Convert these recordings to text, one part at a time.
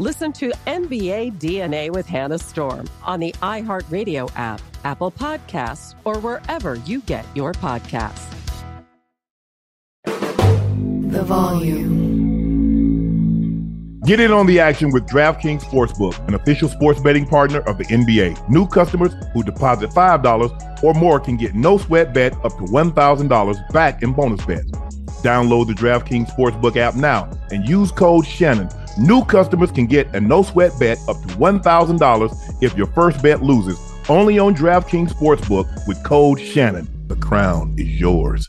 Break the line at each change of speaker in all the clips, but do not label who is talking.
Listen to NBA DNA with Hannah Storm on the iHeartRadio app, Apple Podcasts, or wherever you get your podcasts.
The volume.
Get in on the action with DraftKings Sportsbook, an official sports betting partner of the NBA. New customers who deposit $5 or more can get no sweat bet up to $1,000 back in bonus bets. Download the DraftKings Sportsbook app now and use code Shannon. New customers can get a no sweat bet up to $1,000 if your first bet loses. Only on DraftKings Sportsbook with code Shannon. The crown is yours.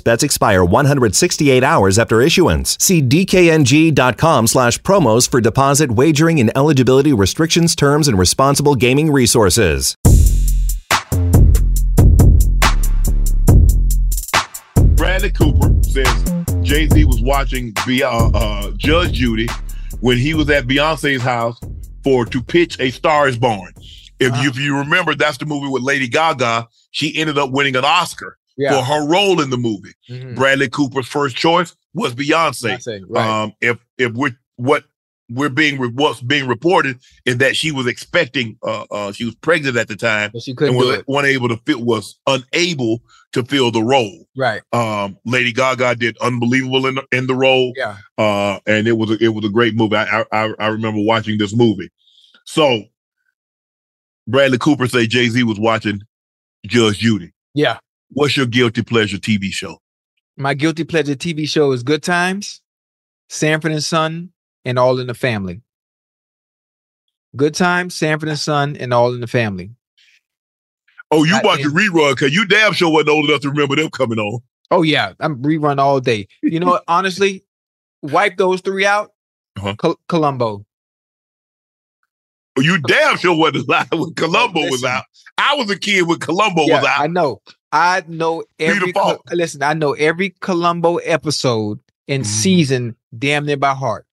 bets expire 168 hours after issuance. See dkng.com slash promos for deposit wagering and eligibility restrictions, terms, and responsible gaming resources.
Bradley Cooper says Jay Z was watching Be- uh, uh, Judge Judy when he was at Beyonce's house for to pitch A Star Is Born. If, you, if you remember, that's the movie with Lady Gaga. She ended up winning an Oscar
Yeah.
for her role in the movie.
Mhm.
Bradley Cooper's first choice was Beyonce.
Beyonce, right.
Um, if if we're what we're being re- what's being reported is that she was expecting, uh, uh, she was pregnant at the time,
But she couldn't
and was unable to fill was unable to fill the role.
Right.
Um, Lady Gaga did unbelievable in the, in the role.
Yeah.
Uh, and it was a, it was a great movie. I, I I remember watching this movie. So Bradley Cooper say Jay Z was watching Judge Judy.
Yeah.
What's your guilty pleasure TV show?
My guilty pleasure TV show is Good Times, Sanford and Son, and All in the Family. Good Times, Sanford and Son, and All in the Family.
Oh, you
I
watching
think-
rerun because you damn sure wasn't old enough to remember them coming on.
Oh yeah, I'm rerun all day. You know, what? honestly, wipe those three out.
Uh-huh.
Col- Columbo.
Oh, You damn sure wasn't alive when Columbo was out. I was a kid when Columbo
Yeah,
was out.
I know. I know every. Listen, I know every Columbo episode and
Mhm.
season damn near by heart.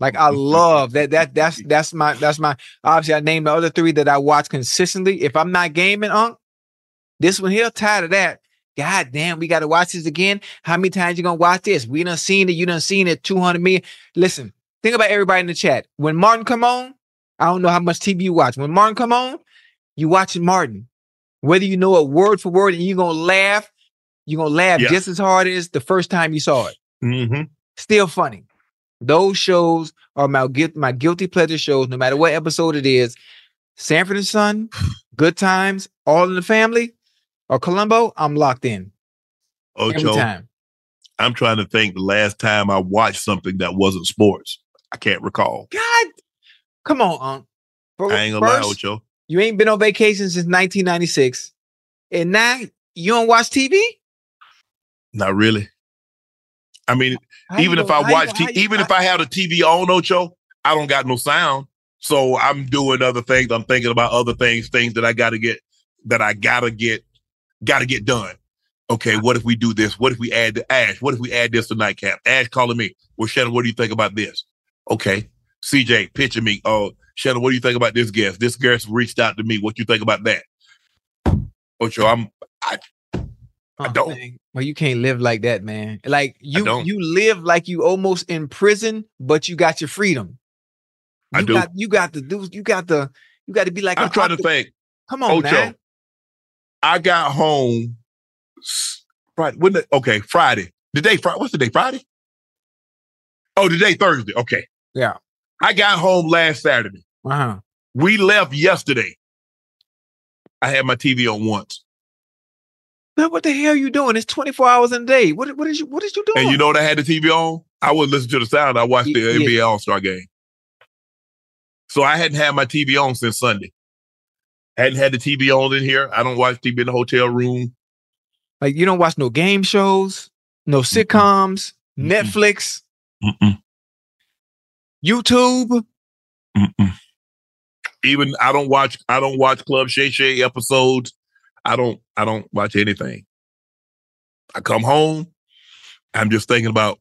Like I love that. That that's that's my that's my. Obviously, I named the other three that I watch consistently. If I'm not gaming, Unc, this one here tired of that. God damn, we got to watch this again. How many times you gonna watch this? We done seen it. You done seen it. Two hundred million. Listen, think about everybody in the chat. When Martin come on, I don't know how much TV you watch. When Martin come on, you watching Martin. Whether you know it word for word and you're gonna laugh, you're gonna laugh
Yeah.
just as hard as the first time you saw it.
hmm
Still funny. Those shows are my guilt, my guilty pleasure shows, no matter what episode it is. Sanford and Son, Good Times, All in the Family, or Columbo, I'm locked in every
Ocho,
time.
I'm trying to think the last time I watched something that wasn't sports. I can't recall.
God, come on, Unc. For-
I ain't gonna lie,
first,
Ocho.
You ain't been on vacation since 1996, and now you don't watch TV.
Not really. I mean,
How
even if I
how you
watch, t- even if I have the TV on, Ocho, I don't got no sound. So I'm doing other things. I'm thinking about other things, things that I got to get, that I gotta get, gotta get done. Okay, what if we do this? What if we add the Ash? What if we add this to nightcap? Ash calling me. Well, Shannon, what do you think about this? Okay, CJ pitching me. Oh, Shannon, what do you think about this guest? This guest reached out to me. What you think about that? Ocho, I'm I
Oh,
don't.
Well, you can't live like that, man. Like you, you live like you almost in prison, but you got your freedom.
I
You
do.
Got, you got to do. You got to. You got to be like.
I'm trying to think.
Come on,
Ocho,
man.
I got home Friday. When the, okay, Friday. The day Friday. What's the day? Friday? Oh, today Thursday. Okay.
Yeah.
I got home last Saturday.
Uh huh.
We left yesterday. I had my TV on once.
Man, what the hell are you doing? It's 24 hours in a day. What what is you what is you doing?
And you know what I had the TV on? I wouldn't listen to the sound. I watched the
Yeah.
NBA All Star game. So I hadn't had my TV on since Sunday. Hadn't had the TV on in here. I don't watch TV in the hotel room.
like you don't watch no game shows, no sitcoms,
Mm-mm.
Netflix,
Mm-mm,
YouTube.
mm-mm. Even I don't watch. I don't watch Club Shay Shay episodes. I don't. I don't watch anything. I come home. I'm just thinking about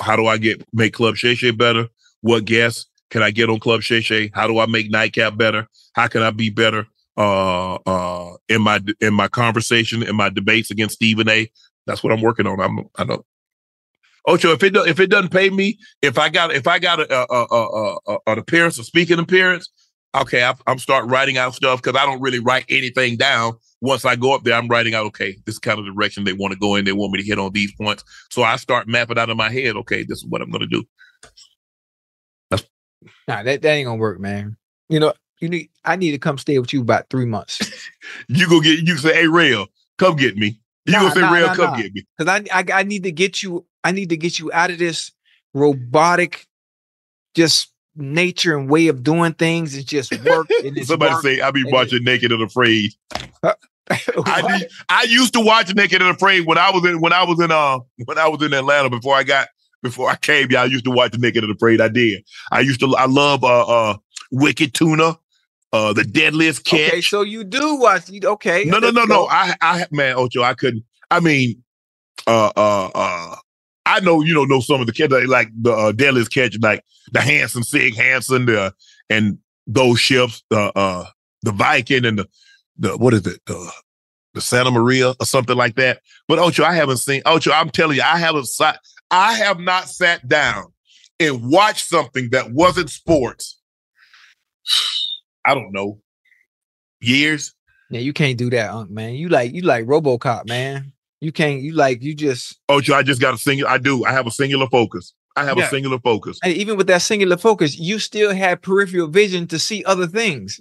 how do I get make Club Shay Shay better? What guests can I get on Club Shay Shay? How do I make Nightcap better? How can I be better uh uh in my in my conversation in my debates against Stephen A? That's what I'm working on. I'm I know. Ocho, if it do, if it doesn't pay me, if I got if I got a, a, a, a, an appearance, a speaking appearance, okay, I, I'm start writing out stuff because I don't really write anything down. Once I go up there, I'm writing out, okay, this is kind of direction they want to go in. They want me to hit on these points. So I start mapping out in my head, okay, this is what I'm going to do.
Nah, that, that ain't gonna work, man. You know, you need I need to come stay with you about three months.
You go get, you say, hey, Rail, come get me. You
Nah,
gonna say,
nah,
Rail,
nah,
come
nah.
get me.
Cause I, I I need to get you, I need to get you out of this robotic just nature and way of doing things. It's just work. And it's
Somebody
work.
say, I be watching Naked and Afraid. I, did- I used to watch Naked and Afraid when I was in when I was in uh when I was in Atlanta before I got before I came. Yeah, I used to watch Naked and Afraid. I did. I used to. I love uh uh Wicked Tuna, uh the Deadliest Catch.
Okay, so you do watch. Okay,
no, no, no, no. I I man, Ocho, I couldn't. I mean, uh uh uh. I know you know know some of the kids like the uh, Deadliest Catch, like the Hansen, Sig Hansen, the and those ships, uh uh the Viking and the the what is it the the Santa Maria or something like that. But Ocho, I haven't seen Ocho. I'm telling you, I haven't sat. I have not sat down and watched something that wasn't sports. I don't know years.
Yeah, you can't do that, man. You like you like RoboCop, man. You can't. You like you just.
Ocho, I just got a singular. I do. I have a singular focus. I have
Yeah.
a singular focus.
And even with that singular focus, you still have peripheral vision to see other things.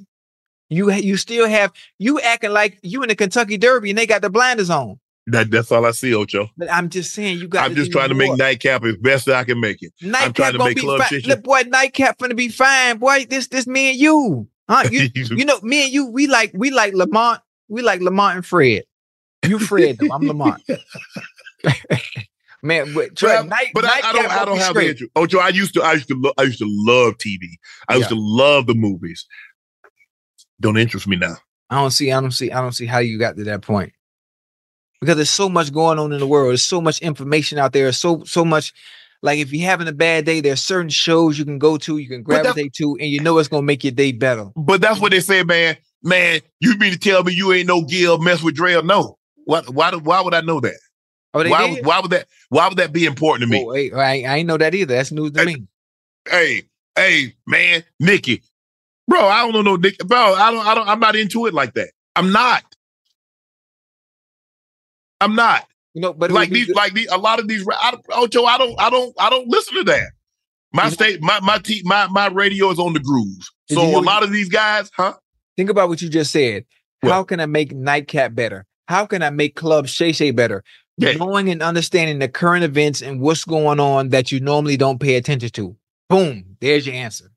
You you still have you acting like you in the Kentucky Derby and they got the blinders on.
That that's all I see, Ocho.
But I'm just saying you got.
I'm just trying to make nightcap as best I can make it.
nightcap
trying to
gonna
make
be
club
fine. Look, boy, nightcap finna be fine, boy. This this me and you, huh? You you know me and you. We like we like Lamont. We like Lamont and Fred. You Fred, though. I'm Lamont. Man, but,
But, I,
night,
but I, I don't. I don't have the
straight.
interest. Ocho, I used to. I used to. Lo- I used to love TV. I used to love the movies. Don't interest me now.
I don't see, I don't see, I don't see how you got to that point. Because there's so much going on in the world. There's so much information out there. So so much. Like if you're having a bad day, there's certain shows you can go to, you can gravitate to, and you know it's gonna make your day better.
But that's what they say, man. Man, you mean to tell me you ain't no Gil mess with Dre? No. What? Why? do- Why would I know that?
Oh,
Why?
did?
would- Why would that? Why would that be important to me?
Oh, wait, I, I ain't know that either. That's news to me.
hey, hey, man, Nikki, bro, I don't know no Nick, bro. I don't, I don't, I'm not into it like that. I'm not. I'm not
You know, but
like these,
good-
like these. A lot of these, I, Ocho, I don't, I don't, I don't listen to that. My
You know-
state, my my t- my my radio is on the grooves.
Did
So a lot of these guys, huh?
think about what you just said.
What?
How can I make nightcap better? How can I make Club Shay Shay better?
Yeah.
knowing and understanding the current events and what's going on that you normally don't pay attention to. Boom, there's your answer.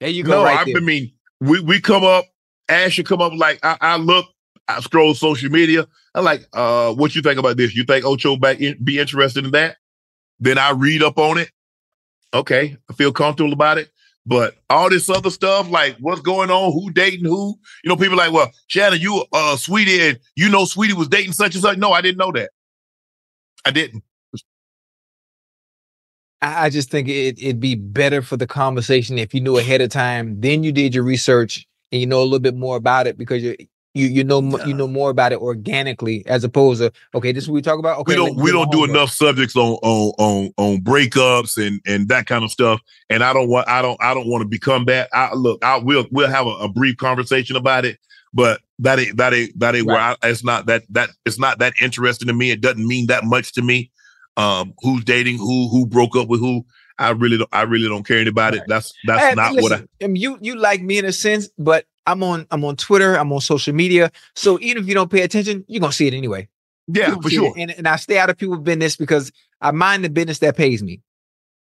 There you go.
no,
right
I,
there.
Mean, we we come up. Ash should come up like I, I look. I scroll social media. I'm like, uh, what you think about this? You think Ocho back in, be interested in that? Then I read up on it. Okay, I feel comfortable about it. But all this other stuff, like what's going on, who dating who, you know, people like, well, Shannon, you uh sweetie, and you know sweetie was dating such and such. No, I didn't know that. I didn't.
I just think it, it'd be better for the conversation if you knew ahead of time. Then you did your research and you know a little bit more about it because you you you know mo- you know more about it organically as opposed to okay, this is what we talk about. Okay,
we don't we
do
don't do enough subjects on on on on breakups and and that kind of stuff. And I don't want I don't I don't want to become that. I look, I will we'll have a, a brief conversation about it, but that ain't that ain't that ain't where I, it's not that that it's not that interesting to me. It doesn't mean that much to me. Um, who's dating who, who broke up with who. I really don't I really don't care about it. That's that's
Hey,
not what I
listen, I mean, you you like me in a sense, but I'm on I'm on Twitter, I'm on social media. So even if you don't pay attention, you're gonna see it anyway.
Yeah for sure.
And and I stay out of people's business because I mind the business that pays me.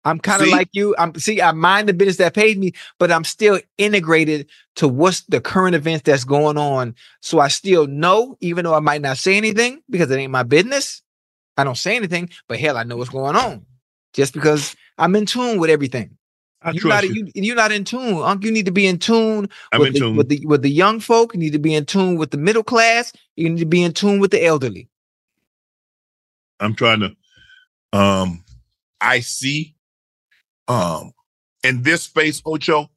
I'm kind of like you. I'm see, I mind the business that pays me, but I'm still integrated to what's the current events that's going on. So I still know, even though I might not say anything because it ain't my business. I don't say anything, but hell, I know what's going on. Just because I'm in tune with everything.
I
You're not,
you.
you. you're not in tune. Unc, you need to be in tune with
in
the,
tune.
with the with the young folk. You need to be in tune with the middle class. You need to be in tune with the elderly.
I'm trying to um I see um in this space, Ocho,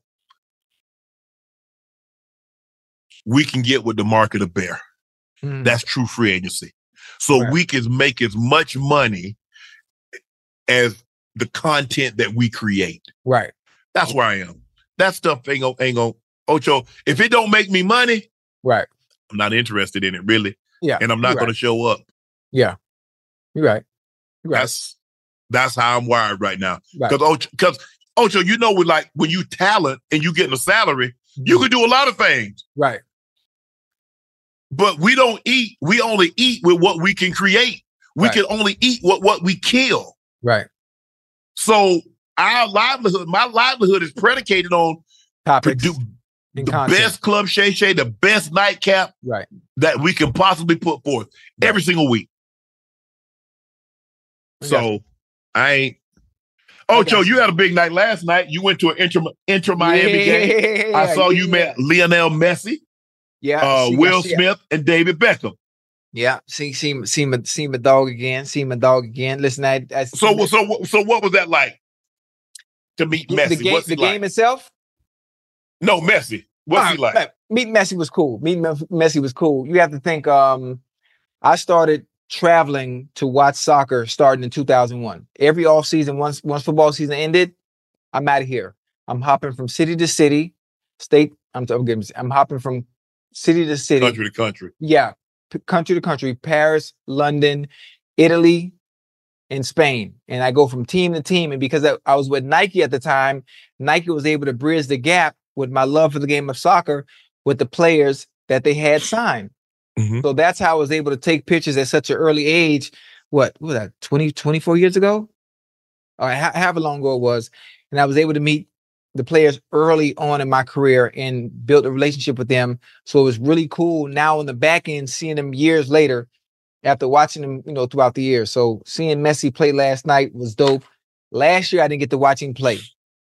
we can get with the market of bear.
Mm,
That's true free agency. So
Right.
we can make as much money as the content that we create.
right.
That's where I am. That stuff ain't gonna ain't gonna Ocho. If it don't make me money,
Right.
I'm not interested in it really.
Yeah.
And I'm not gonna
right.
show up.
Yeah. You're right. You're right.
That's that's how I'm wired right now.
Right.
Because Ocho, because Ocho, you know, with like when you talent and you getting a salary,
Mm-hmm.
you can do a lot of things.
right.
But we don't eat. We only eat with what we can create. We
Right.
can only eat what what we kill.
Right.
So our livelihood, my livelihood is predicated on
Topics.
produ- the
content.
best club Shay Shay, the best nightcap
Right.
that we can possibly put forth every single week. So I ain't. Ocho,
got
you had a big night last night. You went to an Inter, Inter Miami game.
Yeah,
I saw you
yeah.
met Lionel Messi,
Yeah.
uh, Will Smith, and David Beckham.
Yeah. See, see, see my, see my dog again. See my dog again. Listen, I, I
So, so, what- so, what was that like to meet Messi?
the game,
What's
the
he like?
game itself.
No, Messi. What's he
Ah,
like?
Meeting Messi was cool. Meet Messi was cool. You have to think. Um, I started traveling to watch soccer starting in 2001. Every off season, once once football season ended, I'm out of here. I'm hopping from city to city, state. I'm I'm, I'm hopping from city to city.
Country to country.
Yeah, country to country, Paris, London, Italy, and Spain. And I go from team to team. And because I, I was with Nike at the time, Nike was able to bridge the gap with my love for the game of soccer with the players that they had signed.
Mhm.
So that's how I was able to take pictures at such an early age. What, what was that, 20, 24 years ago? Or ho- however long ago it was. And I was able to meet the players early on in my career and built a relationship with them. So it was really cool now on the back end, seeing them years later after watching them, you know, throughout the years. So seeing Messi play last night was dope. Last year, I didn't get to watch him play.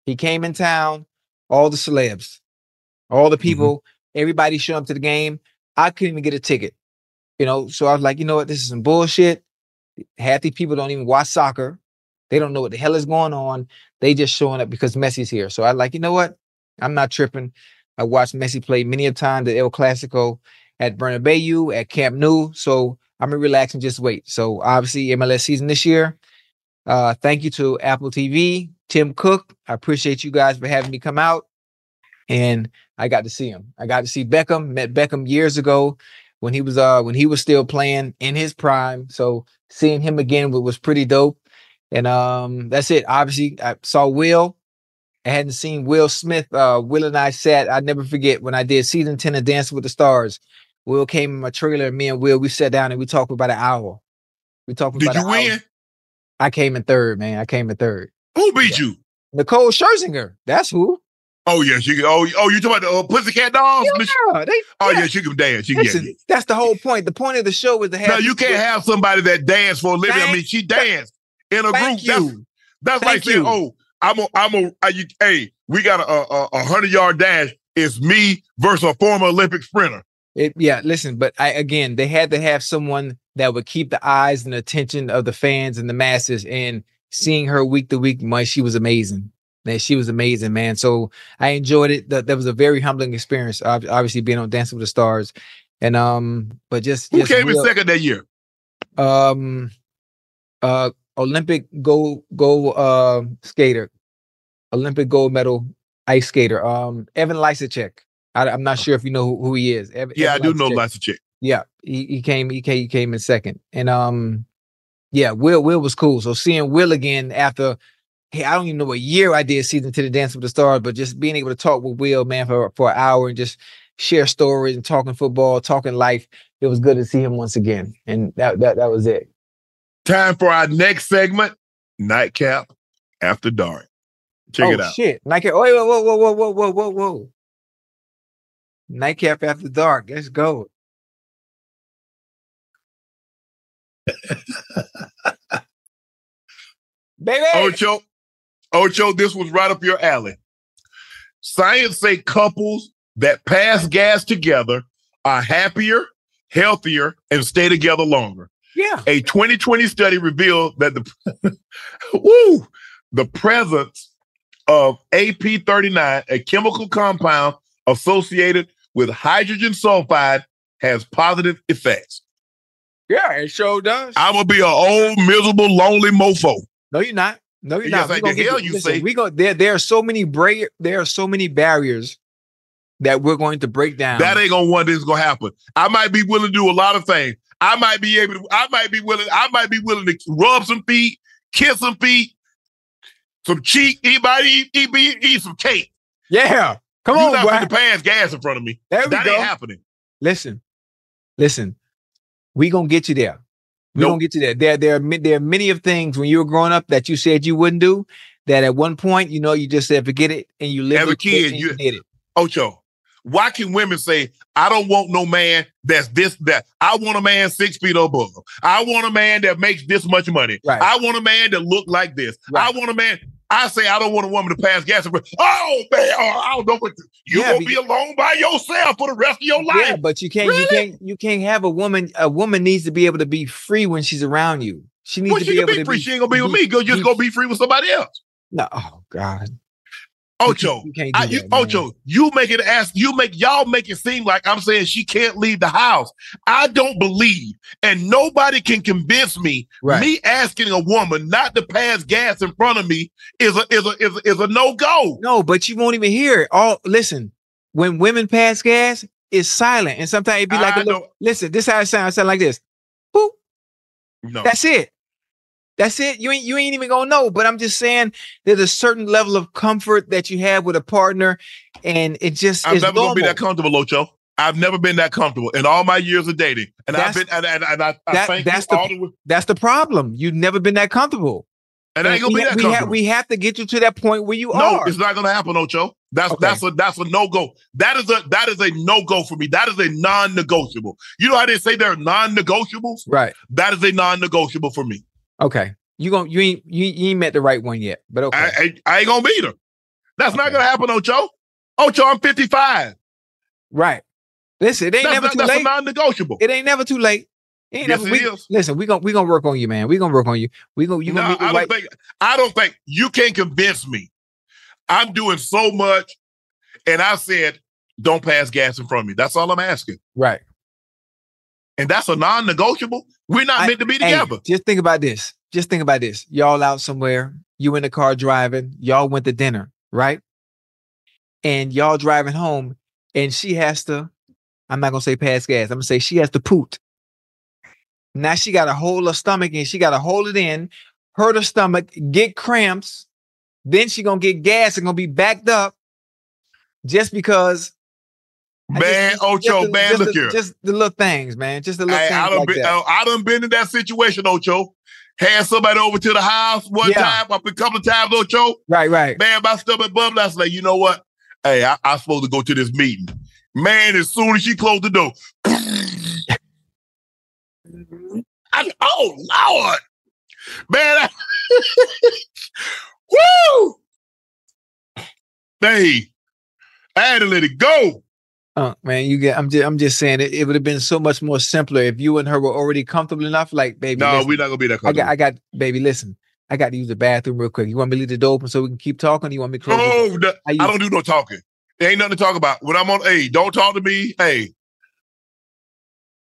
He came in town, all the celebs, all the mm-hmm. people, everybody showed up to the game. I couldn't even get a ticket, you know. So I was like, you know what, this is some bullshit. Half these people don't even watch soccer. They don't know what the hell is going on. They just showing up because Messi's here. So I like, you know what? I'm not tripping. I watched Messi play many a time at El Clasico, at Bernabeu, at Camp Nou. So I'm gonna relax and just wait. So obviously MLS season this year. Uh, thank you to Apple TV, Tim Cook. I appreciate you guys for having me come out. And I got to see him. I got to see Beckham. Met Beckham years ago when he was uh when he was still playing in his prime. So seeing him again wa- was pretty dope. And um that's it. Obviously, I saw Will. I hadn't seen Will Smith. Uh, Will and I sat. I never forget when I did season ten of Dancing with the Stars. Will came in my trailer. And me and Will we sat down and we talked for about an hour. We talking
Did you
an hour.
win?
I came in third, man. I came in third.
Who beat you?
Nicole Scherzinger. That's who.
Oh yeah, she can. Oh, oh, you talking about the uh, Pussycat Dolls?
Yeah, they,
oh
yeah.
yeah, she can dance. She can.
Listen,
yeah.
that's the whole point. The point of the show is to have.
No, you can't have somebody that dance for a living. I mean, she danced in a
Thank
group. That's,
you.
that's like
Thank
saying,
you.
"Oh, I'm a, I'm a, you, hey, we got a, a, a hundred yard dash. It's me versus a former Olympic sprinter."
It, yeah, listen, but I again, they had to have someone that would keep the eyes and attention of the fans and the masses. And seeing her week to week, man, she was amazing. Man, she was amazing, man. So I enjoyed it. That, that was a very humbling experience. ob- Obviously, being on Dancing with the Stars, and um, but just
Who
just
came in second that year?
um, uh, Olympic gold gold uh skater, Olympic gold medal ice skater. Um, Evan Lysacek. I, I'm not sure if you know who, who he is. Evan,
Yeah, I
Evan
do know
Lysacek.
of chicks.
Yeah, he, he came he came he came in second, and um, yeah, Will Will was cool. So seeing Will again after, hey, I don't even know what year I did season to the Dance with the Stars, but just being able to talk with Will, man, for for an hour and just share stories and talking football, talking life, it was good to see him once again, and that that that was it.
Time for our next segment, Nightcap After Dark. Check
oh,
it out.
Shit. Nightcap. Whoa, whoa, whoa, whoa, whoa, whoa, whoa, whoa. Nightcap After Dark. Let's go. Baby.
Ocho, Ocho, this was right up your alley. Science say couples that pass gas together are happier, healthier, and stay together longer.
Yeah.
A 2020 study revealed that the woo, the presence of AP39, a chemical compound associated with hydrogen sulfide, has positive effects.
Yeah, it sure does.
I'm gonna be an old, miserable, lonely mofo.
no, you're not. No, you're
Yes,
not.
like the hell you
listen,
say.
We go there. There are so many bra- There are so many barriers that we're going to break down.
That ain't gonna one that's gonna happen. I might be willing to do a lot of things. I might be able to, I might be willing, I might be willing to rub some feet, kiss some feet, some cheek, anybody eat, eat, eat, eat some cake.
yeah. Come
you
on,
not finna pass gas in front of me.
There we
that
go.
ain't happening.
Listen, listen. We gonna get you there. We
Nope.
gonna get you there. There, there are there are many of things when you were growing up that you said you wouldn't do. That at one point, you know, you just said forget it, and you lived
As a
with it
kid, you-
did it.
Ocho, why can women say, I don't want no man that's this, that? I want a man six feet above. I want a man that makes this much money.
Right.
I want a man that look like this.
Right.
I want a man. I say I don't want a woman to pass gas. Oh man, oh, I don't know what to, you
Yeah,
gonna be alone by yourself for the rest of your life.
Yeah, but you can't, you can't, you can't have a woman. A woman needs to be able to be free when she's around you. She needs
well,
to
she
be able
be
to
free.
be.
she ain't gonna be with
be-
me. Go just
be-
go be free with somebody else.
No, oh God,
Ocho,
you can't do
I, you,
that.
Ocho, you make it ask. You make y'all make it seem like I'm saying she can't leave the house. I don't believe, and nobody can convince me.
Right.
Me asking a woman not to pass gas in front of me is a is a is a, is a no go.
No, but you won't even hear it. All listen, when women pass gas, it's silent, and sometimes it be like
I
a little.
know.
Listen, this how it sounds. It sound like this. Boop.
No,
That's it. That's it. You ain't you ain't even gonna know. But I'm just saying there's a certain level of comfort that you have with a partner, and it just
I'm never gonna be that comfortable, Ocho. I've never been that comfortable in all my years of dating, and I've been and, and, and I, I
that-
thank
that's
you
the-
all the.
That's the problem. You've never been that comfortable.
And I ain't gonna
we,
be that
we,
comfortable.
have, we have to get you to that point where you
No,
are.
No, it's not gonna happen, Ocho. That's
Okay.
that's a that's a no go. That is a that is a no go for me. That is a non negotiable. You know how they say they're non negotiables?
Right.
That is a non negotiable for me.
Okay. You gon' you ain't you, you ain't met the right one yet. But okay.
I, I I ain't gonna beat her. That's not gonna happen, Ocho. Ocho, I'm 55.
right. Listen, it ain't
That's,
never
not,
too
that's
late.
non negotiable.
It ain't never too late. It ain't
Yes,
never,
it
we,
is.
Listen, we gonna we gonna work on you, man. We gonna work on you. We gonna you
No,
gonna
I
meet
don't think I don't think you can convince me. I'm doing so much, and I said, don't pass gas in front of me. That's all I'm asking.
right.
And that's a non negotiable. We're not
I-
meant to be
Hey,
together.
just think about this. Just think about this. Y'all out somewhere. You in the car driving. Y'all went to dinner, right? And y'all driving home, and she has to. I'm not gonna say pass gas. I'm gonna say she has to poot. Now she got to hold her stomach and she got to hold it in, hurt her stomach, get cramps. Then she gonna get gas and gonna be backed up, just because
Man,
just-
Ocho,
just
man,
just
look
the,
here.
Just the little things, man. Just the little
Hey,
things
I done
like
been,
that.
uh, I done been in that situation, Ocho. Had somebody over to the house one
Yeah.
time, a couple of times, Ocho.
right, right.
Man, my stomach bubbled. I was like, you know what? Hey, I, I'm supposed to go to this meeting. Man, as soon as she closed the door, I, oh Lord, man, I, woo, hey, I had to let it go.
Uh, man, you get. I'm just. I'm just saying it. It would have been so much more simpler if you and her were already comfortable enough. Like, baby,
No,
listen,
we're not gonna be that
I
comfortable.
got. I got. Baby, listen. I got to use the bathroom real quick. You want me to leave the door open so we can keep talking? You want me to close?
no, no,
I use-
I don't do no talking. There ain't nothing to talk about. When I'm on, hey, don't talk to me. Hey,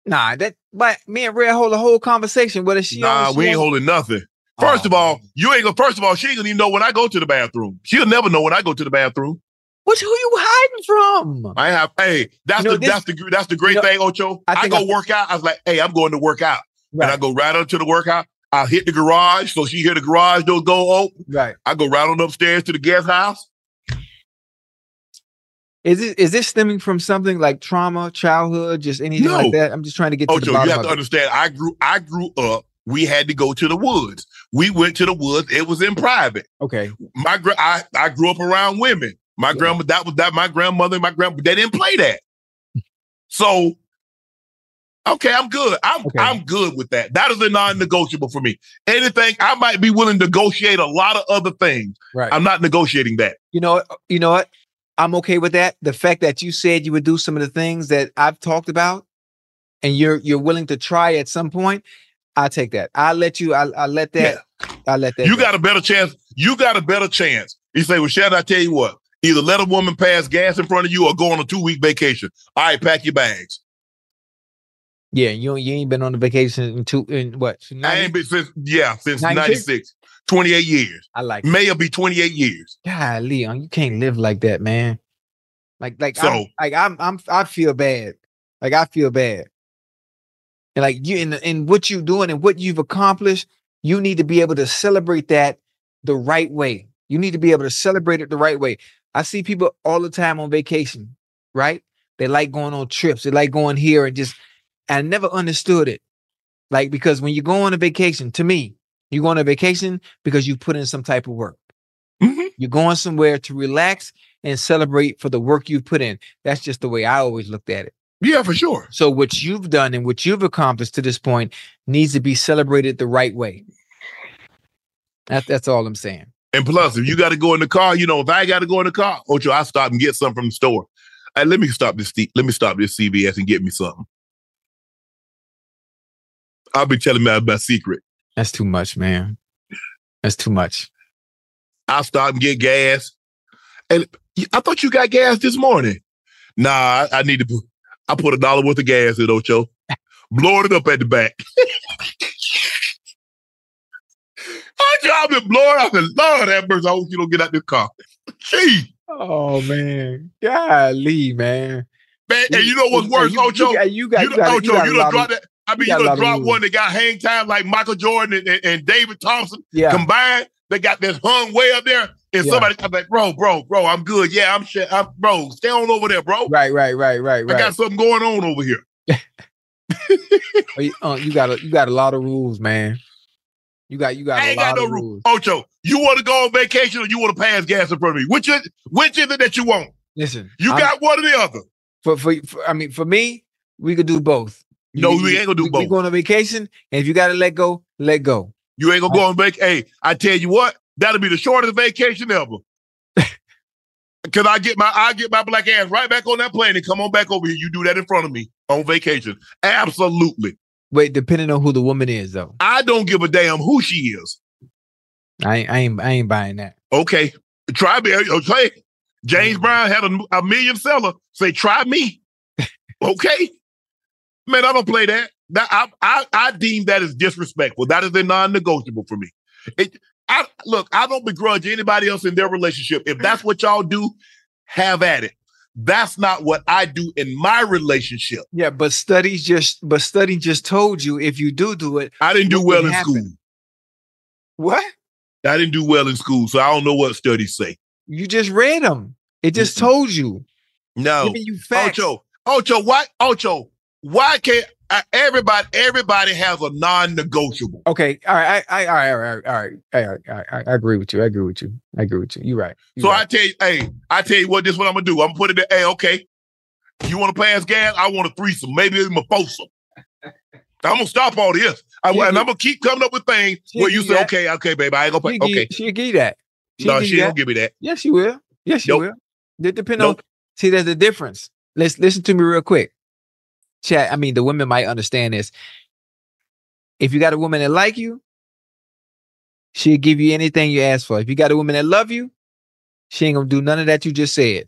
Nah, that. But me and Red hold a whole conversation. What is she?
nah?
She
we ain't
on-
holding nothing. First
Oh,
of all, you ain't gonna. First of all, she ain't gonna even know when I go to the bathroom. She'll never know when I go to the bathroom.
What? Who you hiding from?
I have. Hey, that's
You know,
the
this-
that's the that's the great
you know,
thing, Ocho.
I
I, go
I-
work out. I was like, hey, I'm going to work out, and I go right up to the workout. I hit the garage, so she hear the garage door go open.
right.
I go right on upstairs to the guest house.
Is it is this stemming from something like trauma, childhood, just anything
No.
like that? I'm just trying to get to the
Ocho,
bottom
you have to understand. I grew I grew up. We had to go to the woods. We went to the woods. It was in private.
Okay,
My I I grew up around women. My
Yeah.
grandma that was that. My grandmother, and my grandma they didn't play that. So. Okay, I'm good. I'm
Okay.
I'm good with that. That is a non-negotiable for me. Anything I might be willing to negotiate a lot of other things.
right.
I'm not negotiating that.
you know, what- you know what? I'm okay with that. The fact that you said you would do some of the things that I've talked about, and you're you're willing to try at some point, I take that. I let you. I I let that. I let that.
You
go.
got a better chance. You got a better chance. You say, well, Shannon, I tell you what, either let a woman pass gas in front of you or go on a two-week vacation. All right, pack your bags.
Yeah, you you ain't been on a vacation in two in what?
I ain't been since, yeah, since
96?
96. 28 years.
I like.
May will be 28 years.
God, Leon, oh, you can't live like that, man. Like like
So-
I'm, like I'm I'm I feel bad. Like I feel bad. And like you and and what you're doing and what you've accomplished, you need to be able to celebrate that the right way. You need to be able to celebrate it the right way. I see people all the time on vacation, right? They like going on trips. They like going here and just I never understood it. Like because when you go on a vacation, to me, you go on a vacation because you put in some type of work.
Mhm.
You're going somewhere to relax and celebrate for the work you've put in. That's just the way I always looked at it.
Yeah, for sure.
So what you've done and what you've accomplished to this point needs to be celebrated the right way. That, that's all I'm saying.
And plus, if you got to go in the car, you know, if I got to go in the car, Ocho, I stop and get something from the store. Hey, let me stop this. Let me stop this CVS and get me something. I'll be telling me about secret.
That's too much, man. That's too much.
I'll stop and get gas. And I thought you got gas this morning. Nah, I, I need to put, I put a dollar worth of gas in Ocho. Blowing it up at the back. I've been blowing up and Lord have mercy. I hope you don't get out this car. Gee,
Oh man. Golly, man.
man. And you know what's worse,
you,
Ocho?
You got, you got,
you
you got, you got
you dropped that. I mean,
you
you, done dropped one that got hang time like Michael Jordan and, and, and David Thompson
yeah.
combined. They got this hung way up there. And
Yeah.
somebody, I'm like, bro, bro, bro, I'm good. Yeah, I'm shit. I'm, bro, stay on over there, bro.
Right, right, right, right,
I got something going on over here.
Oh, you, uh, you got a, you got a lot of rules, man. You got you got
I
a
ain't got no
rules.
Ocho, you want to go on vacation or you want to pass gas in front of me? Which is which is it that you want?
Listen,
You
I'm-
got one or the other.
for, for for I mean for me, we could do both.
No,
You-
we ain't gonna do
we,
both.
We going on vacation, and if you got to let go, let go.
You ain't gonna go on vacation. Hey, I tell you what, that'll be the shortest vacation ever. Cause I get my I get my black ass right back on that plane and come on back over here. You do that in front of me on vacation. Absolutely.
Wait, depending on who the woman is, though,
I don't give a damn who she is.
I ain't I ain't, I ain't buying that.
Okay. Try me. Okay. James mm. Brown had a, a million seller say, try me. okay. Man, I don't play that. That I, I I deem that as disrespectful. That is a non-negotiable for me. It I look, I don't begrudge anybody else in their relationship. If that's what y'all do, have at it. That's not what I do in my relationship.
Yeah, but studies just but study just told you if you do do it,
I didn't do well in
happen?
school.
what
I didn't do well in school, so I don't know what studies say.
you just read them. It just
Mm-mm.
told you.
No.
Giving you facts.
Ocho, Ocho, why Ocho? Why can't everybody everybody has a non-negotiable?
Okay, all right, I, I, all right, all right, all right, all right, all right, right. I agree with you. I agree with you. I agree with you. You're right. You're
So I tell you, hey, I tell you what, this is what I'm gonna do. I'm gonna put it in, hey, okay. You want to pass gas? I want a threesome, maybe even a foursome. I'm gonna stop all this. I, and I'm gonna keep coming up with things where you say,
that.
okay, okay, baby, I ain't gonna pay.
She'll
Okay,
she'll give you that. She'll
no, she don't give me that.
Yes, she will. Yes, she
Nope.
will. It depends
Nope.
on. See, there's a difference. Let's listen to me real quick. Chat. I mean, the women might understand this. If you got a woman that like you, she'll give you anything you ask for. If you got a woman that love you, she ain't gonna do none of that you just said.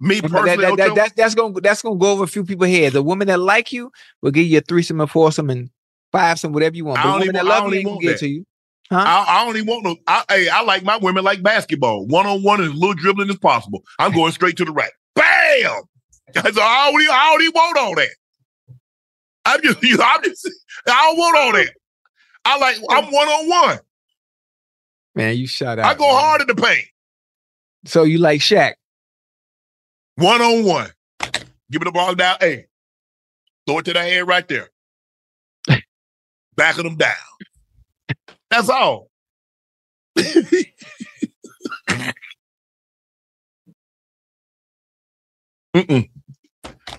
Me personally,
that- that-
Ocho,
that's that's gonna that's gonna go over a few people's heads. A woman that like you will give you a threesome and foursome and fivesome, whatever you want.
I
But woman
even-
that
I
love you ain't gonna give to you.
I, I don't even want no. I, hey, I like my women like basketball, one on one and as little dribbling as possible. I'm going straight to the rack. Bam! I don't, even, I don't even want all that. I'm just, I'm just, I don't want all that. I like, I'm one on one.
Man, you shut out.
I go
man.
hard in the paint,
So you like Shaq?
one on one. Give me the ball down. Hey, throw it to the head right there. Backing them down. That's all. Mm-mm.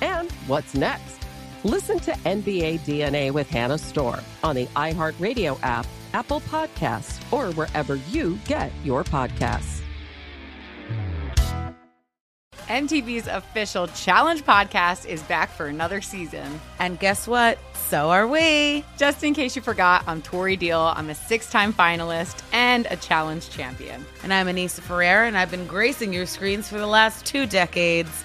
And what's next? Listen to NBA DNA with Hannah Storm on the iHeartRadio app, Apple Podcasts, or wherever you get your podcasts.
MTV's official Challenge podcast is back for another season.
And guess what? So are we.
Just in case you forgot, I'm Tori Deal. I'm a six time finalist and a challenge champion.
And I'm Anissa Ferreira, and I've been gracing your screens for the last two decades.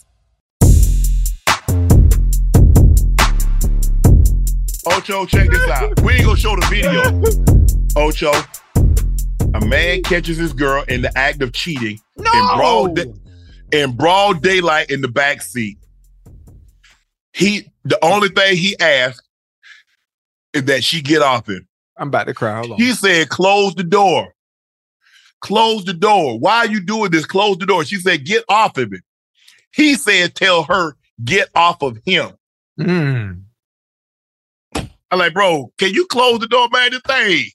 Ocho, check this out. We ain't gonna show the video. Ocho, a man catches his girl in the act of cheating in broad da- in broad daylight in the back seat. He the only thing he asked is that she get off him.
I'm about to cry. Hold on.
He said, "Close the door. Close the door. Why are you doing this? Close the door." She said, "Get off of him." He said, "Tell her get off of him."
Mm.
I'm like, bro, can you close the door, man? This thing.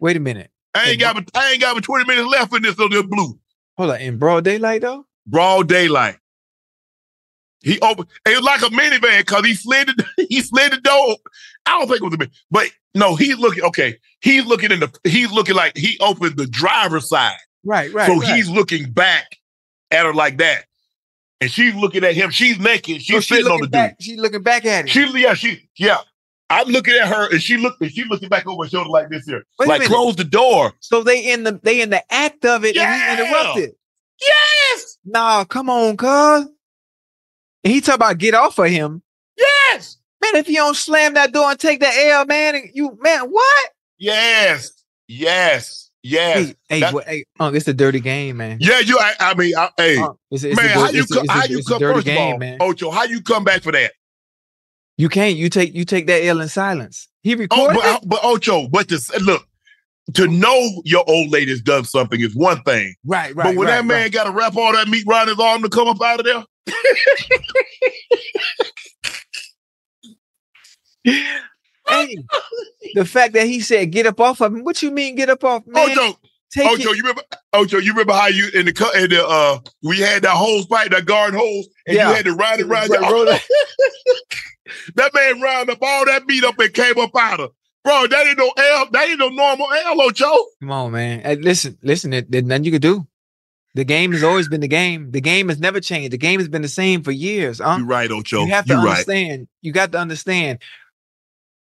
Wait a minute.
I ain't got but I ain't got but 20 minutes left in this this blue.
Hold on, in broad daylight though.
Broad daylight. He opened. It was like a minivan because he slid the he slid the door. I don't think it was a minivan, but no, he's looking. Okay, he's looking in the. He's looking like he opened the driver's side.
Right, right.
so
right.
he's looking back at her like that, and she's looking at him. She's naked. She's
So she
sitting on the
back,
dude.
She's looking back at him.
She yeah she yeah. I'm looking at her and she looked and she looking back over her shoulder like this here.
Wait
like close the door.
so they in the they in the act of it
Yeah.
and he interrupted.
Yes.
Nah, come on, cuz. And he talk about get off of him.
Yes.
Man, if you don't slam that door and take that L, man, you man, what?
Yes. Yes. Yes.
Hey, hey, what, hey, Unc, it's a dirty game, man.
Yeah, you. I, I mean, I, hey,
Unc, it's, it's
man,
dir-
how you
a-
come?
a-
How you come? First of all,
man.
Ocho, how you come back for that?
You can't. You take you take that L in silence. He
Oh,
recorded
but, but Ocho, but to look, to know your old lady's done something is one thing.
Right, right.
but when
right,
that man
right.
got to wrap all that meat around his arm to come up out of there,
hey, the fact that he said get up off of him. What you mean get up off, man?
Ocho,
take
Ocho,
it.
you remember? Ocho, you remember how you in the cut in the uh we had that hose pipe, that garden hose, and
Yeah.
you had to ride it
Right,
your
it.
That man round up all that meat up and came up out of. Bro, that ain't no L. That ain't no normal L, Ocho.
Come on, man. Hey, listen, listen. there- There's nothing you can do. The game has always been the game. The game has never changed. The game has been the same for years. Huh?
You right, Ocho.
You have to
You right.
understand. You got to understand.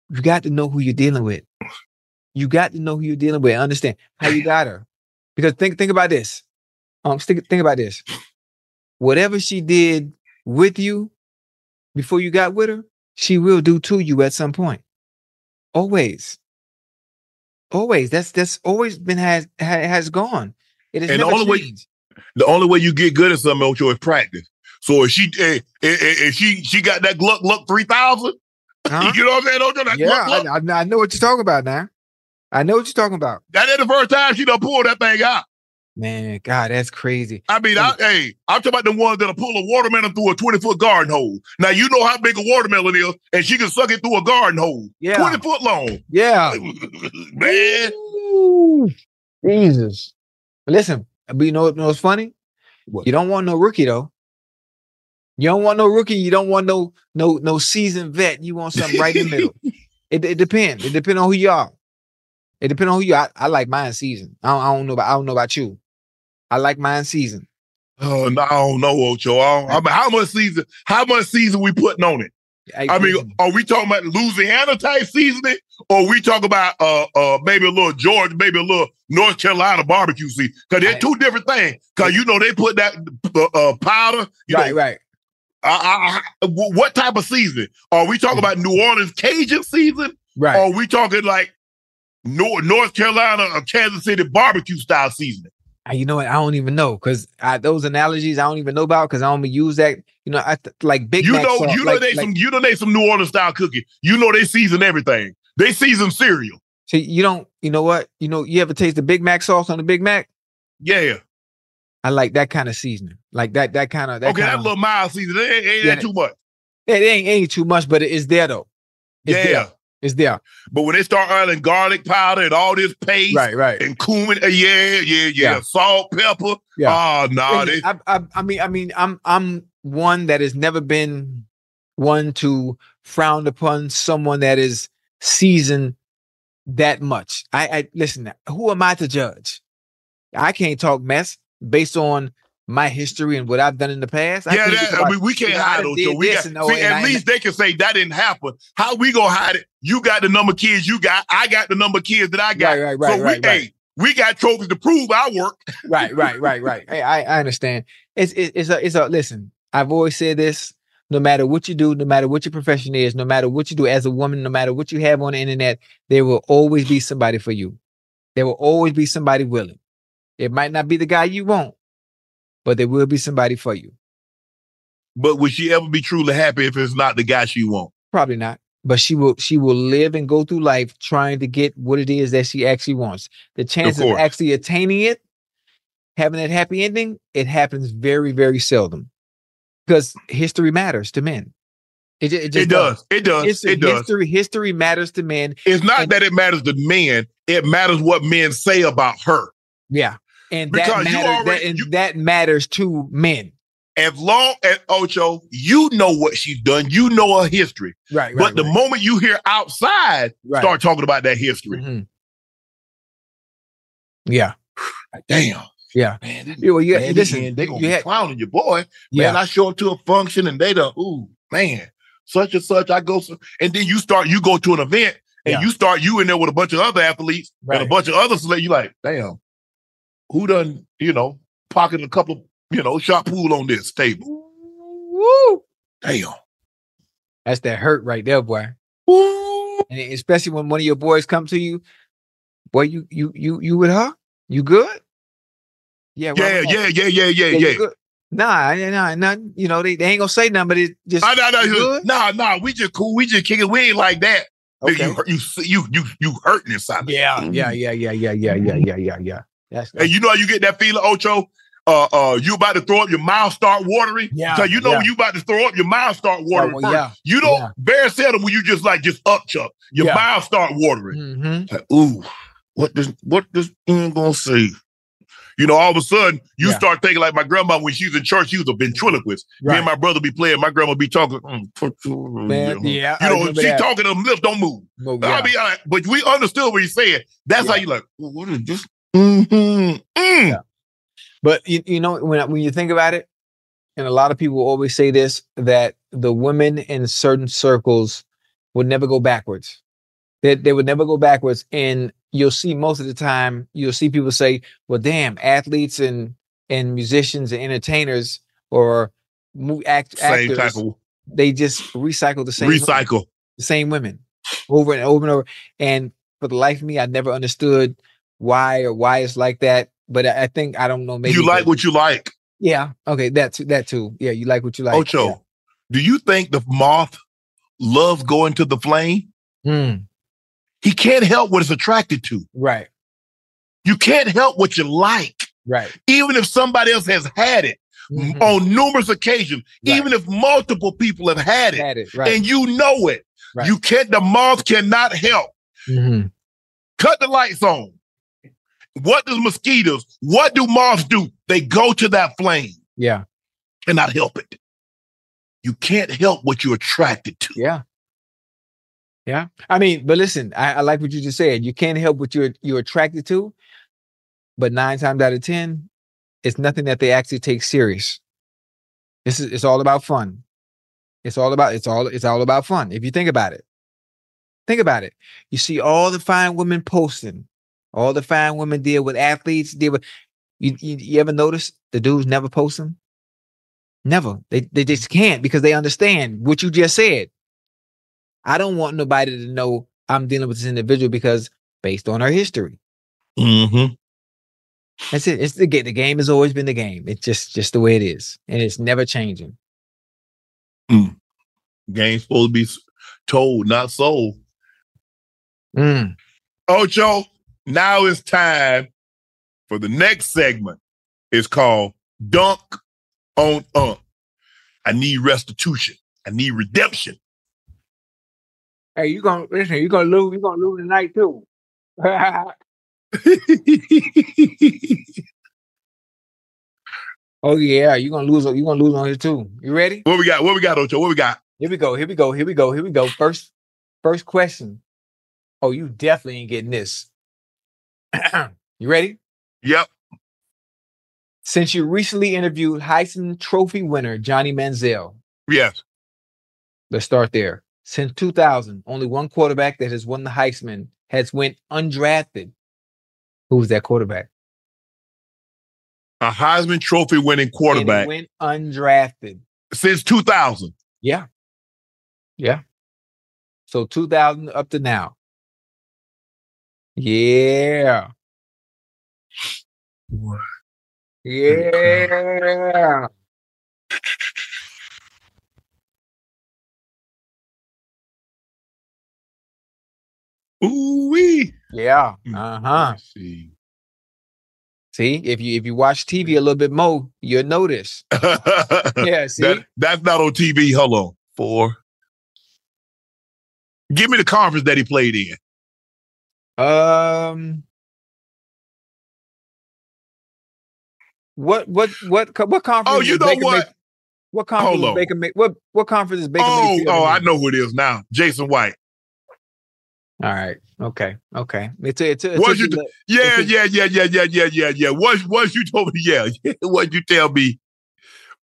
You got to know who you're dealing with. You got to know who you're dealing with. Understand how you got her. Because think think about this. Um, think, think about this. Whatever she did with you before you got with her, she will do to you at some point. Always. Always. That's that's always been has has gone. It is
And the only way- The only way you get good at something, Ocho, is practice. So if she eh, eh, eh, if she she got that Gluck Gluck three thousand,
Huh?
you know what I'm saying, Ocho? That
Yeah,
Gluck Gluck,
I, I, I know what you're talking about now. I know what you're talking about.
that ain't the first time she done pulled that thing out.
Man, God, that's crazy.
I mean, I, hey, I'm talking about the ones that'll pull a watermelon through a 20 foot garden hole. Now you know how big a watermelon is, and she can suck it through a garden hole.
Yeah.
20 foot long.
Yeah.
Man.
Ooh, Jesus. Listen, but you know, you know what's funny?
What?
You don't want no rookie though. You don't want no rookie. You don't want no no no seasoned vet. You want something right in the middle. It, it depends. It depends on who you are. It depends on who you are. I, I like mine season. I don't, I don't know about I don't know about you. I like mine season.
Oh, no, I don't know, Ocho. I, I mean, how much season? How much season we putting on it? I mean, are we talking about Louisiana type seasoning, or we talk about uh uh maybe a little Georgia, maybe a little North Carolina barbecue season? Because they're
I-
two different things. Because you know they put that uh, uh, powder. You
right,
know,
right.
I, I, I- what type of season? Are we talking about New Orleans Cajun season?
Right.
Or are we talking like North North Carolina or Kansas City barbecue style seasoning?
You know what? I don't even know because those analogies I don't even know about because I don't use that. You know, I th- like Big
You
Mac
know,
sauce,
you know
like-
they
like-
some you know they some New Orleans style cooking. You know they season everything. They season cereal.
So you don't, you know what? You know, you ever taste the Big Mac sauce on the Big Mac?
Yeah.
I like that kind of seasoning, like that, that kind of. That
okay, that
kinda,
little mild season. It ain't, ain't
Yeah.
that too much.
it ain't ain't too much, but it is there though. It's
yeah.
there. It's there.
But when they start adding garlic powder and all this paste
Right, right.
and cumin, uh, yeah, yeah, yeah,
Yeah.
salt, pepper.
Yeah.
Oh no, they
I, I, I mean, I mean, I'm I'm one that has never been one to frown upon someone that is seasoned that much. I, I listen. Who am I to judge? I can't talk mess based on my history and what I've done in the past.
yeah, that, I mean, we can't
you know,
hide those. we got,
and,
see,
and
at
I-
least they can say that didn't happen. How we gonna hide it? You got the number of kids you got. I got the number of kids that I got.
Right, right, right,
so we,
right, right.
hey, we got trophies to prove our work.
right, right, right, right. Hey, I, I understand. It's it, it's a it's a listen. I've always said this. No matter what you do, no matter what your profession is, no matter what you do as a woman, no matter what you have on the internet, there will always be somebody for you. There will always be somebody willing. It might not be the guy you want, but there will be somebody for you.
But would she ever be truly happy if it's not the guy she wants?
Probably not. But she will she will live and go through life trying to get what it is that she actually wants. The chance of,
course.
actually attaining it, having that happy ending, it happens very, very seldom. Because history matters to men. It, it just
It does. It does.
History,
it does.
history, history matters to men.
It's not
And-
that it matters to men. it matters what men say about her.
Yeah. And
Because
that
you
matters,
already-
that, and that matters to men.
As long as Ocho, you know what she's done, you know her history.
Right.
right but the moment you hear outside,
Right.
start talking about that history.
Mhm. Yeah.
Damn.
Yeah.
Man,
Yeah, well, you,
man,
listen,
man, they gonna
you
be
had-
clowning your boy.
Yeah.
Man, I show up to a function and they done, ooh, man, such and such. I go, so, and then you start, you go to an event and
Yeah.
you start, you in there with a bunch of other athletes and a bunch of other celebrities. You like, damn, who done, you know, pocketed a couple, you know, shot pool on this table?
Woo!
Damn.
That's that hurt right there, boy. And especially when one of your boys come to you, boy, you you you you with her? You good? Yeah,
Yeah, yeah, yeah, yeah, yeah, yeah.
good? Nah, nah, nah, nothing. You know, they, they ain't gonna say nothing, but it just
I know, no,
you
no,
good?
nah, nah, we just cool. We just kicking. We ain't like that.
Okay.
You, you, you, you, you hurting inside.
Yeah, yeah, yeah, yeah, yeah, yeah, yeah, yeah, yeah, yeah. That's
And you know how you get that feeling, Ocho? Uh, uh, you about to throw up, your mouth start watering.
Yeah,
So you know
yeah.
when you about to throw up, your mouth start watering.
well, yeah,
You don't
yeah.
very seldom when you just like just up chuck, your
Yeah.
mouth start watering.
Mhm.
Like, ooh, what this what this mm, gonna say? You know, all of a sudden you start thinking like my grandma when she was in church, she was a ventriloquist. Me
Right.
and my brother be playing, my grandma be talking. mm,
Man, yeah,
you know, she
that.
talking, them lips don't move.
Well,
I be like, but we understood what he's saying. That's how you like. well, what is this? Mhm, mm.
But you, you know, when when you think about it, and a lot of people always say this that the women in certain circles would never go backwards. They, they would never go backwards. And you'll see most of the time, you'll see people say, well, damn, athletes and and musicians and entertainers or act,
Same
actors,
of
they just recycle the same women
recycle.
the same women over and over and over. And for the life of me, I never understood why or why it's like that. But I think I don't know. Maybe
you like what you like.
yeah. Okay. That too. That too. Yeah. You like what you like.
Ocho, do you think the moth loves going to the flame?
Yeah. Hmm.
He can't help what it's attracted to.
Right.
You can't help what you like.
Right.
Even if somebody else has had it
Mhm.
on numerous occasions,
Right.
even if multiple people have had it,
Had it. Right.
and you know it,
Right.
you can't, the moth cannot help.
Mhm.
Cut the lights on. What does mosquitoes, what do moths do? They go to that flame
Yeah.
and not help it. You can't help what you're attracted to.
Yeah. Yeah. I mean, but listen, I, I like what you just said. You can't help what you're you're attracted to, but nine times out of ten, it's nothing that they actually take serious. This is it's all about fun. It's all about it's all it's all about fun. If you think about it. Think about it. You see all the fine women posting, all the fine women deal with athletes, deal with you, you, you ever notice the dudes never post them? Never. They they just can't because they understand what you just said. I don't want nobody to know I'm dealing with this individual because based on our history.
Mm-hmm.
That's it. It's the game. The game has always been the game. It's just just the way it is, and it's never changing.
Game's supposed to be told, not sold.
Mm.
Ocho, now it's time for the next segment. It's called Dunk on Unc. I need restitution. I need redemption.
Hey, you gonna listen? You gonna lose? You gonna lose tonight too? oh yeah, you gonna lose? You gonna lose on here too? You ready?
What we got? What we got, Ocho? What we got?
Here we go. Here we go. Here we go. Here we go. First, first question. Oh, you definitely ain't getting this. you ready?
Yep.
Since you recently interviewed Heisman Trophy winner Johnny Manziel,
Yes.
let's start there. Since 2000, only one quarterback that has won the Heisman has went undrafted. Who was that quarterback?
A Heisman Trophy winning quarterback
went undrafted.
since 2000.
Yeah. Yeah. So 2000 up to now. Yeah. Yeah.
Ooh wee.
Yeah. Uh-huh.
See.
See, if you if you watch TV a little bit more, you'll notice. Yeah, see?
That, that's not on TV. Hold on. Four. Give me the conference that he played in.
Um, what what what what conference?
Oh, you know
Baker
what?
May- what conference
Hold
is. Baker May- what what conference is Baker
Oh,
Mayfield
oh? I know who it is now. Jason White.
All right. Okay. Okay. It's a, it's a, it's a,
you? Yeah,
it's
yeah, yeah, yeah, yeah, yeah, yeah, yeah. Once, once you told me, yeah. Once you tell me,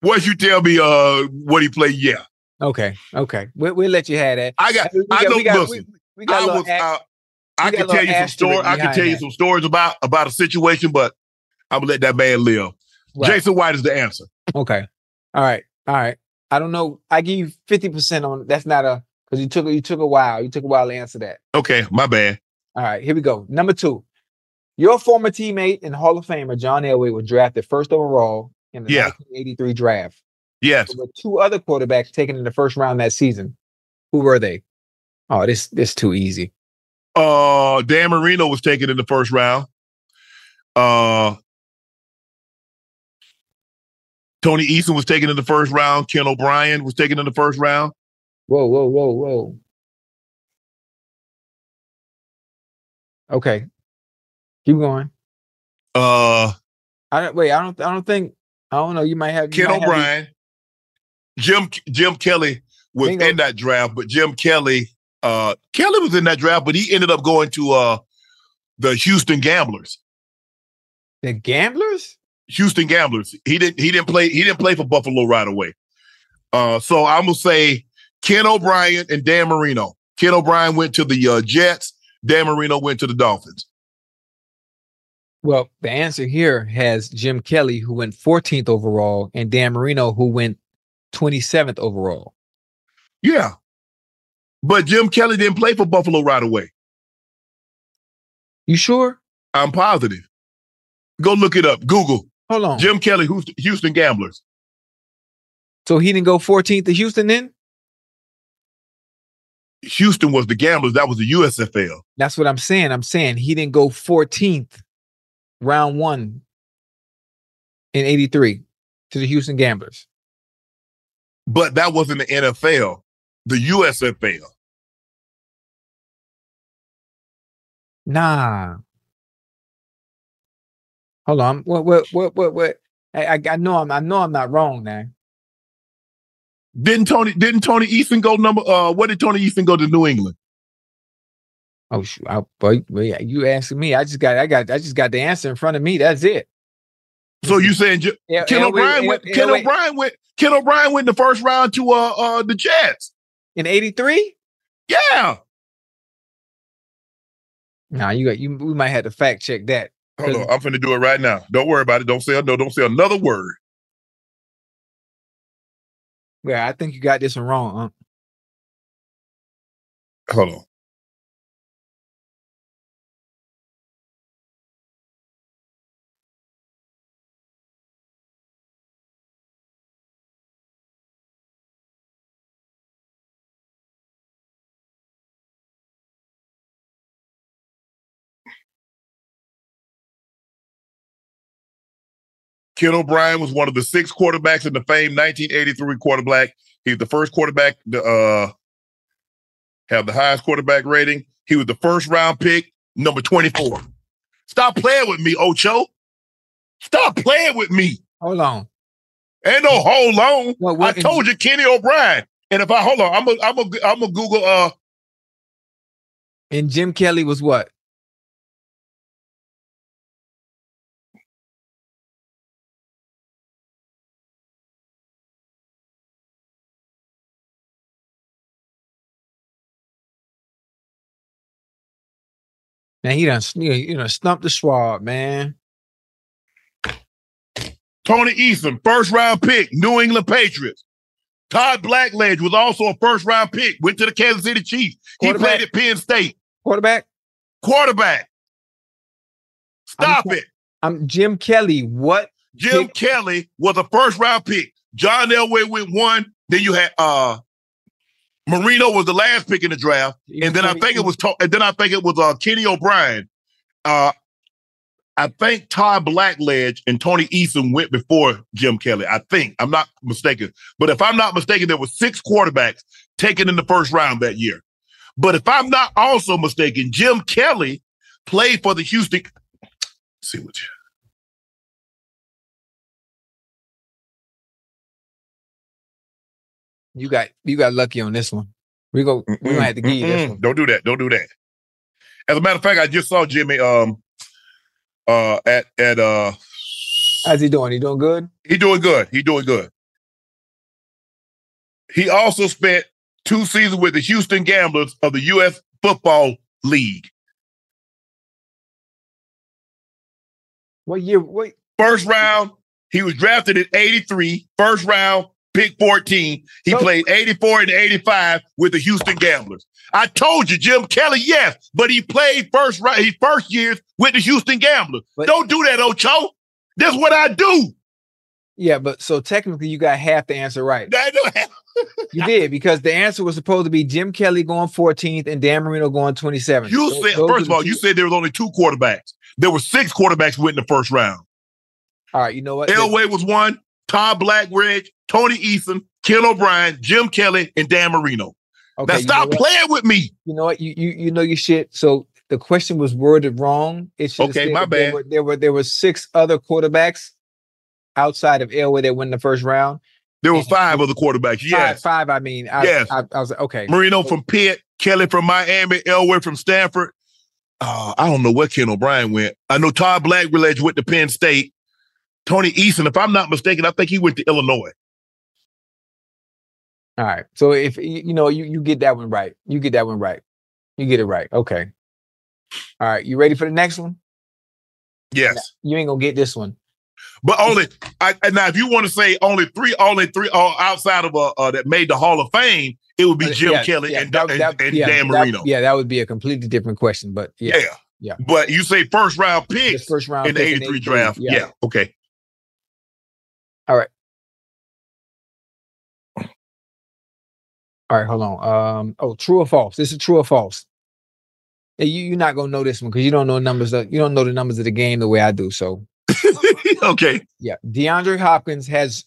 once you tell me, uh, what he played, yeah.
okay. Okay. We, we'll let you have that.
I got. I
got-
know.
we got-
listen,
we- we got
I was.
act-
I can tell you some stories. I can tell you some stories about about a situation, but I'm gonna let that man live.
Right.
Jason White is the answer.
Okay. All right. All right. I don't know. I give you fifty percent on. That's not a because you took you took a while. You took a while to answer that.
Okay, my bad.
All right. Here we go. Number two. Your former teammate and Hall of Famer John Elway was drafted first overall in the
Yeah.
1983 draft.
Yes.
There were two other quarterbacks taken in the first round that season. Who were they? Oh, this this too easy.
Uh, Dan Marino was taken in the first round. Uh, Tony Eason was taken in the first round. Ken O'Brien was taken in the first round.
Whoa, whoa, whoa, whoa. Okay. Keep going.
Uh,
I don't wait. I don't. I don't think. I don't know. You might have you
Ken
might have-
O'Brien, Jim Jim Kelly was
Bingo.
in that draft, but Jim Kelly, uh, Kelly was in that draft, but he ended up going to uh the Houston Gamblers.
the gamblers.
Houston Gamblers. He didn't he didn't play he didn't play for Buffalo right away. Uh, so I'm gonna say Ken O'Brien and Dan Marino. Ken O'Brien went to the uh, Jets. Dan Marino went to the Dolphins.
Well, the answer here has Jim Kelly, who went 14th overall, and Dan Marino, who went 27th overall.
Yeah, but Jim Kelly didn't play for Buffalo right away.
You sure?
I'm positive. Go look it up. Google
Hold on.
Jim Kelly, Houston, Houston Gamblers.
So he didn't go 14th to Houston then?
Houston was the Gamblers. That was the USFL.
That's what I'm saying. I'm saying he didn't go 14th, round one in 83 to the Houston Gamblers.
But that wasn't the NFL, the USFL.
Nah. Hold on. What what what what what I, I know I'm I know I'm not wrong now.
Didn't Tony didn't Tony Easton go number uh what did Tony Easton go to New England?
Oh shoot, I, boy, yeah, you asking me. I just got I got I just got the answer in front of me. That's it.
So you saying Ken O'Brien went Ken. O'Brien went Ken O'Brien went in the first round to uh uh the Jets.
In 83?
Yeah.
Nah, you got you we might have to fact check that.
Hold on, I'm finna do it right now. Don't worry about it. Don't say no, don't say another word.
Yeah, I think you got this one wrong, huh?
Hold on. Ken O'Brien was one of the six quarterbacks in the famed 1983 quarterback. He's the first quarterback to uh, have the highest quarterback rating. He was the first round pick, number 24. Stop playing with me, Ocho. Stop playing with me.
Hold on.
Ain't no hold on.
What- what-
I told you Kenny O'Brien. And if I hold on, I'm gonna I'm gonna I'm gonna Google uh
And Jim Kelly was what? Man, he done you know, stumped the Schwab, man.
Tony Eason, first round pick, New England Patriots. Todd Blackledge was also a first round pick, went to the Kansas City Chiefs. He played at Penn State.
Quarterback.
Quarterback. Stop
I'm-
it.
I'm Jim Kelly. What?
Jim
Pick-
Kelly was a first round pick. John Elway went one. Then you had uh Marino was the last pick in the draft, and then I think it was and then I think it was uh Kenny O'Brien. Uh, I think Todd Blackledge and Tony Eason went before Jim Kelly. I think I'm not mistaken, but if I'm not mistaken, there were six quarterbacks taken in the first round that year. But if I'm not also mistaken, Jim Kelly played for the Houston. Let's see what you.
You got you got lucky on this one. We go. We're gonna have to give you this one.
Don't do that. Don't do that. As a matter of fact, I just saw Jimmy um uh at at uh
How's he doing? He doing good?
he doing good. He doing good. He also spent two seasons with the Houston Gamblers of the U.S. Football League.
What year? Wait.
First round, he was drafted in 83. First round, pick 14. He played 84 and 85 with the Houston Gamblers. I told you, Jim Kelly, yes, but he played first round, his first years with the Houston Gamblers.
But-
Don't do that, Ocho. That's what I do.
Yeah, but so technically you got half the answer right. You did because the answer was supposed to be Jim Kelly going 14th and Dan Marino going 27th.
You
Those-
said,
those
first of all,
two-
you said there was only two quarterbacks. There were six quarterbacks went in the first round.
All right, you know what?
Elway was one, Todd Blackridge, Tony Eason, Ken O'Brien, Jim Kelly, and Dan Marino.
Okay,
now stop playing with me.
You know what? You you you know your shit. So the question was worded wrong. It should
Okay, my
that There
bad.
were, there were there were six other quarterbacks outside of Elway that went in the first round.
There were five other quarterbacks. Yes.
Five, five I mean, I,
Yes.
I, I was like, okay.
Marino from Pitt, Kelly from Miami, Elway from Stanford. Uh, I don't know where Ken O'Brien went. I know Todd Blackridge went to Penn State. Tony Eason, if I'm not mistaken, I think he went to Illinois.
All right. So if you know you you get that one right, you get that one right, you get it right. Okay. All right. You ready for the next one?
Yes.
You ain't gonna get this one.
But only I, and now, if you want to say only three, only three uh, outside of uh, uh, that made the Hall of Fame, it would be Jim
yeah,
Kelly
yeah,
and,
that-
and,
that-
and
yeah,
Dan
that-
Marino.
yeah, that would be a completely different question. But yeah,
yeah,
yeah.
But you say first round picks
Just first round
in the 83
83,
draft.
Yeah.
Okay.
All right. All right, hold on. Um, oh, true or false? This is true or false. Yeah, you, you're not gonna know this one because you don't know numbers. Of, you don't know the numbers of the game the way I do. So
okay.
yeah, DeAndre Hopkins has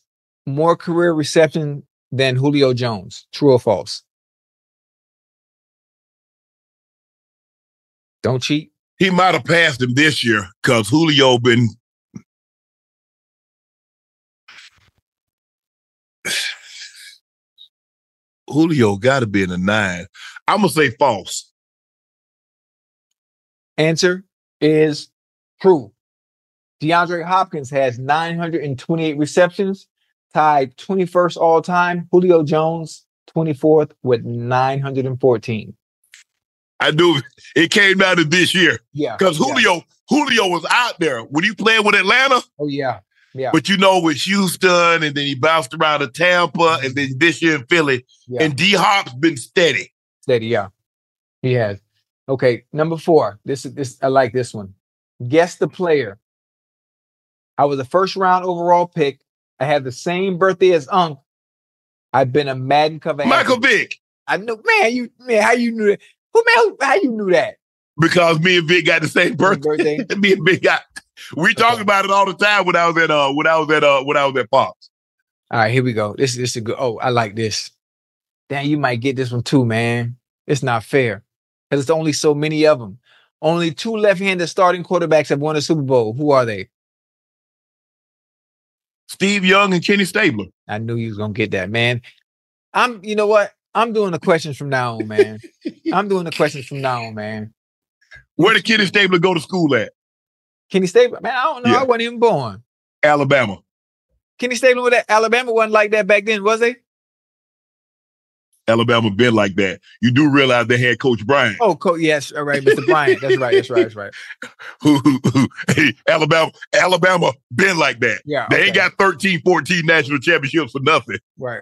more career reception than Julio Jones. True or false? Don't cheat.
He might have passed him this year because Julio been. Julio got to be in the nine. I'm gonna say false.
Answer is true. DeAndre Hopkins has 928 receptions, tied 21st all time. Julio Jones, 24th with 914.
I knew it came down to this year
Yeah.
because
yeah.
Julio Julio was out there when he played with Atlanta.
Oh, yeah. Yeah.
But you know, with Houston, and then he bounced around to Tampa, and then this year in Philly.
Yeah.
And D Hop's been steady.
Steady, yeah. He has. Okay, number four. This is this I like this one. Guess the player. I was a first round overall pick. I had the same birthday as Unc. I've been a Madden cover.
Michael
athlete.
Vick,
I know, man. You man, how you knew that? Who man? How you knew that?
because me and Vick got the same birthday.
birthday?
me and Vick got. We talk about it all the time when I was at uh when I was at uh when I was at Fox.
All right, here we go. This this is a good. Oh, I like this. Damn, you might get this one too, man. It's not fair because it's only so many of them. Only two left-handed starting quarterbacks have won a Super Bowl. Who are they?
Steve Young and Kenny Stabler.
I knew you was gonna get that, man. I'm. You know what? I'm doing the questions from now on, man. I'm doing the questions from now on, man.
Where did Kenny Stabler go to school at?
Kenny Stabler, man. I don't know.
Yeah.
I wasn't even born.
Alabama.
Kenny Stabler with that Alabama wasn't like that back then, was they?
Alabama been like that. You do realize they had Coach Bryant,
Oh, co- yes, all right, Mr. Bryant. That's right. That's right. That's right.
who, who, who hey, Alabama, Alabama been like that.
Yeah,
They
okay.
ain't got 13, 14 national championships for nothing.
Right.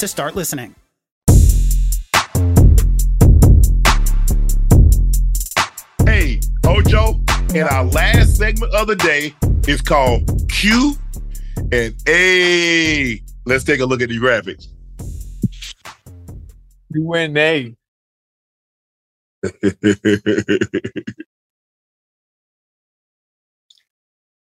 to start listening.
Hey, Ocho, and our last segment of the day is called Q and A. Let's take a look at the graphics.
You win A.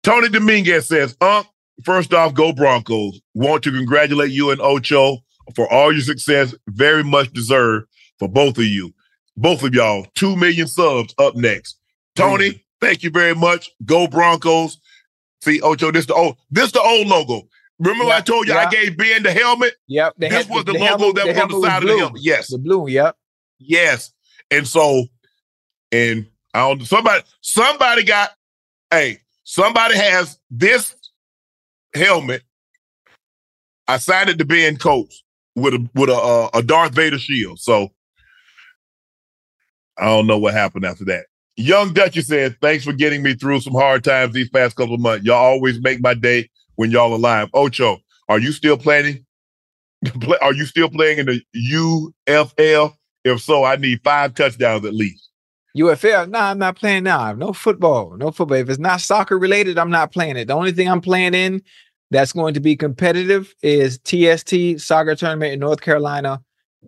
Tony Dominguez says, Unc, first off, go Broncos. Want to congratulate you and Ocho for all your success. Very much deserved for both of you. Both of y'all. Two million subs up next. Tony, mm. thank you very much. Go Broncos. See, Ocho, this the old this the old logo. Remember
Yeah,
I told you
yeah.
I gave Ben the helmet?
Yep. they
This
had-
was the
the
logo
helmet-
that was on the side of the helmet. Yes.
The blue, yep.
Yes. And so, and I don't somebody somebody got hey, somebody has this helmet. I signed it to Ben Coates with a with a uh, a Darth Vader shield. So I don't know what happened after that. Young Duchess said, "Thanks for getting me through some hard times these past couple of months. Y'all always make my day when y'all are live." Ocho, are you still planning? Are you still playing in the UFL? If so, I need five touchdowns at least.
UFL, nah, I'm not playing now. I have no football, no football. If it's not soccer related, I'm not playing it. The only thing I'm playing in that's going to be competitive is TST soccer tournament in North Carolina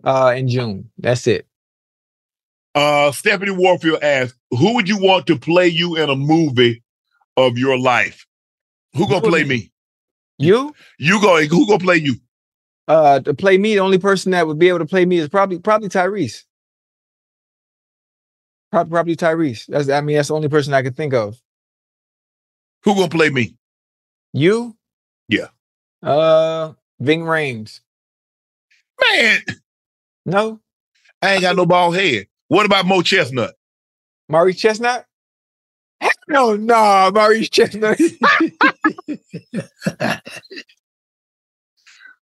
uh, in June. That's it.
Uh, Stephanie Warfield asked, "Who would you want to play you in a movie of your life? Who gonna play me?
You?
You go? Who gonna play you?
Uh, to play me, the only person that would be able to play me is probably probably Tyrese. Probably, probably Tyrese. That's I mean that's the only person I could think of.
Who gonna play me?
You?
Yeah.
Uh, Ving Rhames.
Man,
no,
I ain't got no bald head. What about Mo Chestnut?
Maurice Chestnut? Heck No, no, Maurice Chestnut.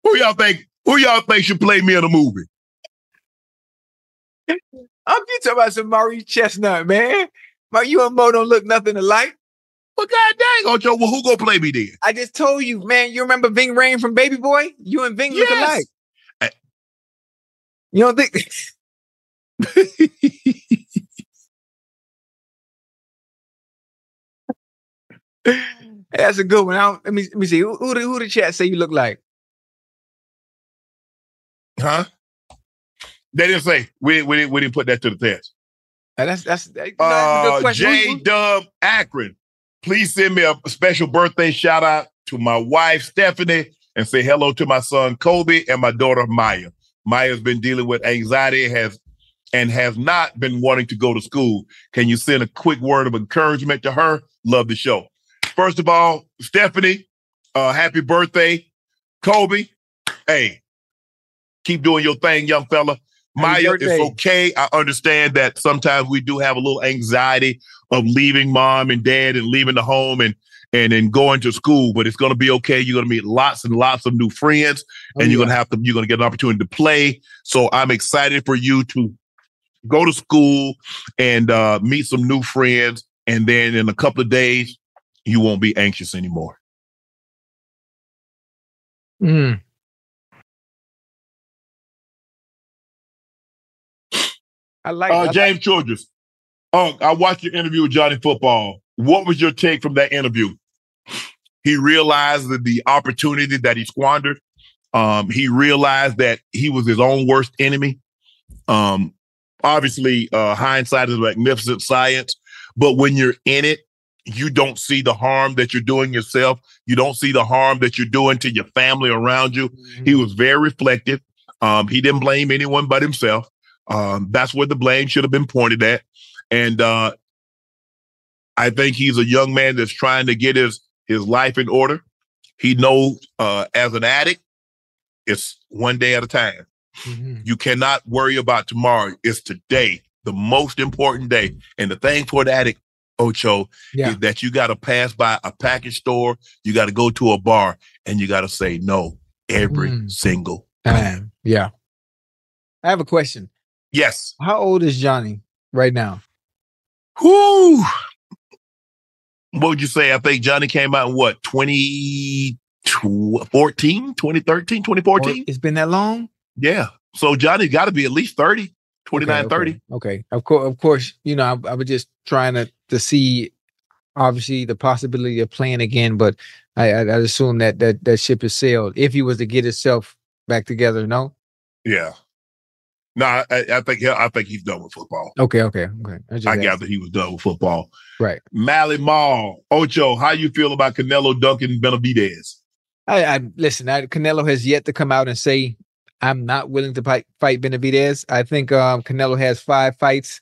Who y'all think? Who y'all think should play me in a movie?
I'm you talking about some Maurice Chestnut, man. But you and Mo don't look nothing alike.
Well, god dang, Ocho, well, who gonna play me then?
I just told you, man. You remember Ving Rain from Baby Boy? You and Ving look alike.
I-
You don't think? That's a good one. I don't, let me let me see. Who, who, the, who the chat say you look like?
Huh? They didn't say. We, we, didn't, we didn't put that to the test.
Uh, That's that's, that- you that's a good
Uh, J Dub Akron, please send me a special birthday shout out to my wife Stephanie and say hello to my son Kobe and my daughter Maya. Maya's been dealing with anxiety has and has not been wanting to go to school. Can you send a quick word of encouragement to her? Love the show. First of all, Stephanie, uh, happy birthday. Kobe, hey, keep doing your thing, young fella. Maya,
birthday.
it's okay. I understand that sometimes we do have a little anxiety of leaving mom and dad and leaving the home and and then going to school, but it's gonna be okay. You're gonna meet lots and lots of new friends,
Oh,
and you're
yeah.
gonna have to you're gonna get an opportunity to play. So I'm excited for you to go to school and uh, meet some new friends, and then in a couple of days, you won't be anxious anymore.
Mm. I like
Uh,
I
James Childress. Oh, I watched your interview with Johnny Football. What was your take from that interview? He realized that the opportunity that he squandered. Um, he realized that he was his own worst enemy. Um, obviously, uh, hindsight is a magnificent science, but when you're in it, you don't see the harm that you're doing yourself. You don't see the harm that you're doing to your family around you. He was very reflective. Um, he didn't blame anyone but himself. Um, that's where the blame should have been pointed at. And uh, I think he's a young man that's trying to get his his life in order. He knows uh, as an addict, it's one day at a time.
Mm-hmm.
You cannot worry about tomorrow. It's today, the most important day. And the thing for the addict, Ocho,
Yeah.
is that you got to pass by a package store, you got to go to a bar, and you got to say no every
Mm.
single
Time. Yeah. I have a question.
Yes.
How old is Johnny right now?
Whoo! What would you say? I think Johnny came out in what, 2014, 2013, 2014?
It's been that long?
Yeah. So Johnny's got to be at least 30, 29,
okay,
30.
Okay. okay. Of course, of course, you know, I, I was just trying to to see obviously the possibility of playing again, but I I I'd assume that that that ship is sailed if he was to get himself back together, no?
Yeah. No, I, I think he- I think he's done with football.
Okay, okay, okay. I, just
I gather he was done with football.
Right.
Mally Mall, Ocho, how you feel about Canelo Duncan Benavidez?
I, I listen. I, Canelo has yet to come out and say I'm not willing to fight, fight Benavidez. I think um, Canelo has five fights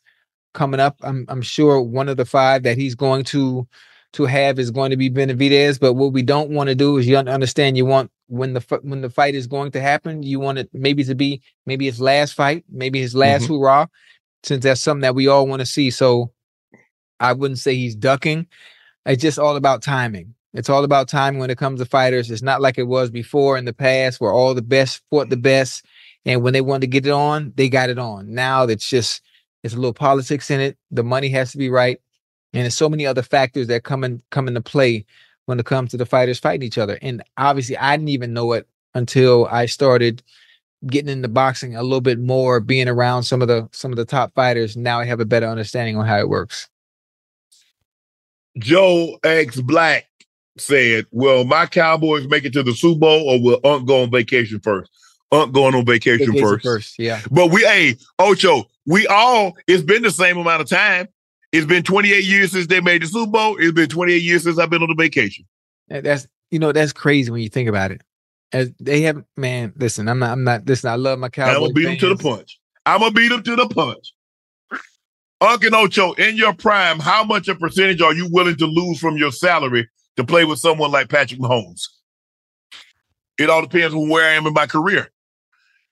coming up. I'm I'm sure one of the five that he's going to to have is going to be Benavidez. But what we don't want to do is you understand. You want when the when the fight is going to happen, you want it maybe to be maybe his last fight, maybe his last
Mhm.
hoorah, since that's something that we all want to see. So I wouldn't say he's ducking. It's just all about timing. It's all about timing when it comes to fighters. It's not like it was before in the past where all the best fought the best. And when they wanted to get it on, they got it on. Now it's just it's a little politics in it. The money has to be right. And there's so many other factors that come in come into play when it comes to the fighters fighting each other. And obviously I didn't even know it until I started getting into boxing a little bit more, being around some of the some of the top fighters. Now I have a better understanding on how it works.
Joe X Black said, Will my Cowboys make it to the Super Bowl or will Unc go on vacation first? Unc going on vacation,
Vacation
first.
first, yeah.
But we, hey, Ocho, we all, it's been the same amount of time. It's been 28 years since they made the Super Bowl. It's been 28 years since I've been on the vacation.
That's you know that's crazy when you think about it. As they have, man. Listen, I'm not. I'm not. Listen, I love my
And I'm gonna beat them to the punch. I'm gonna beat them to the punch. Unc and Ocho, in your prime, how much of a percentage are you willing to lose from your salary to play with someone like Patrick Mahomes? It all depends on where I am in my career.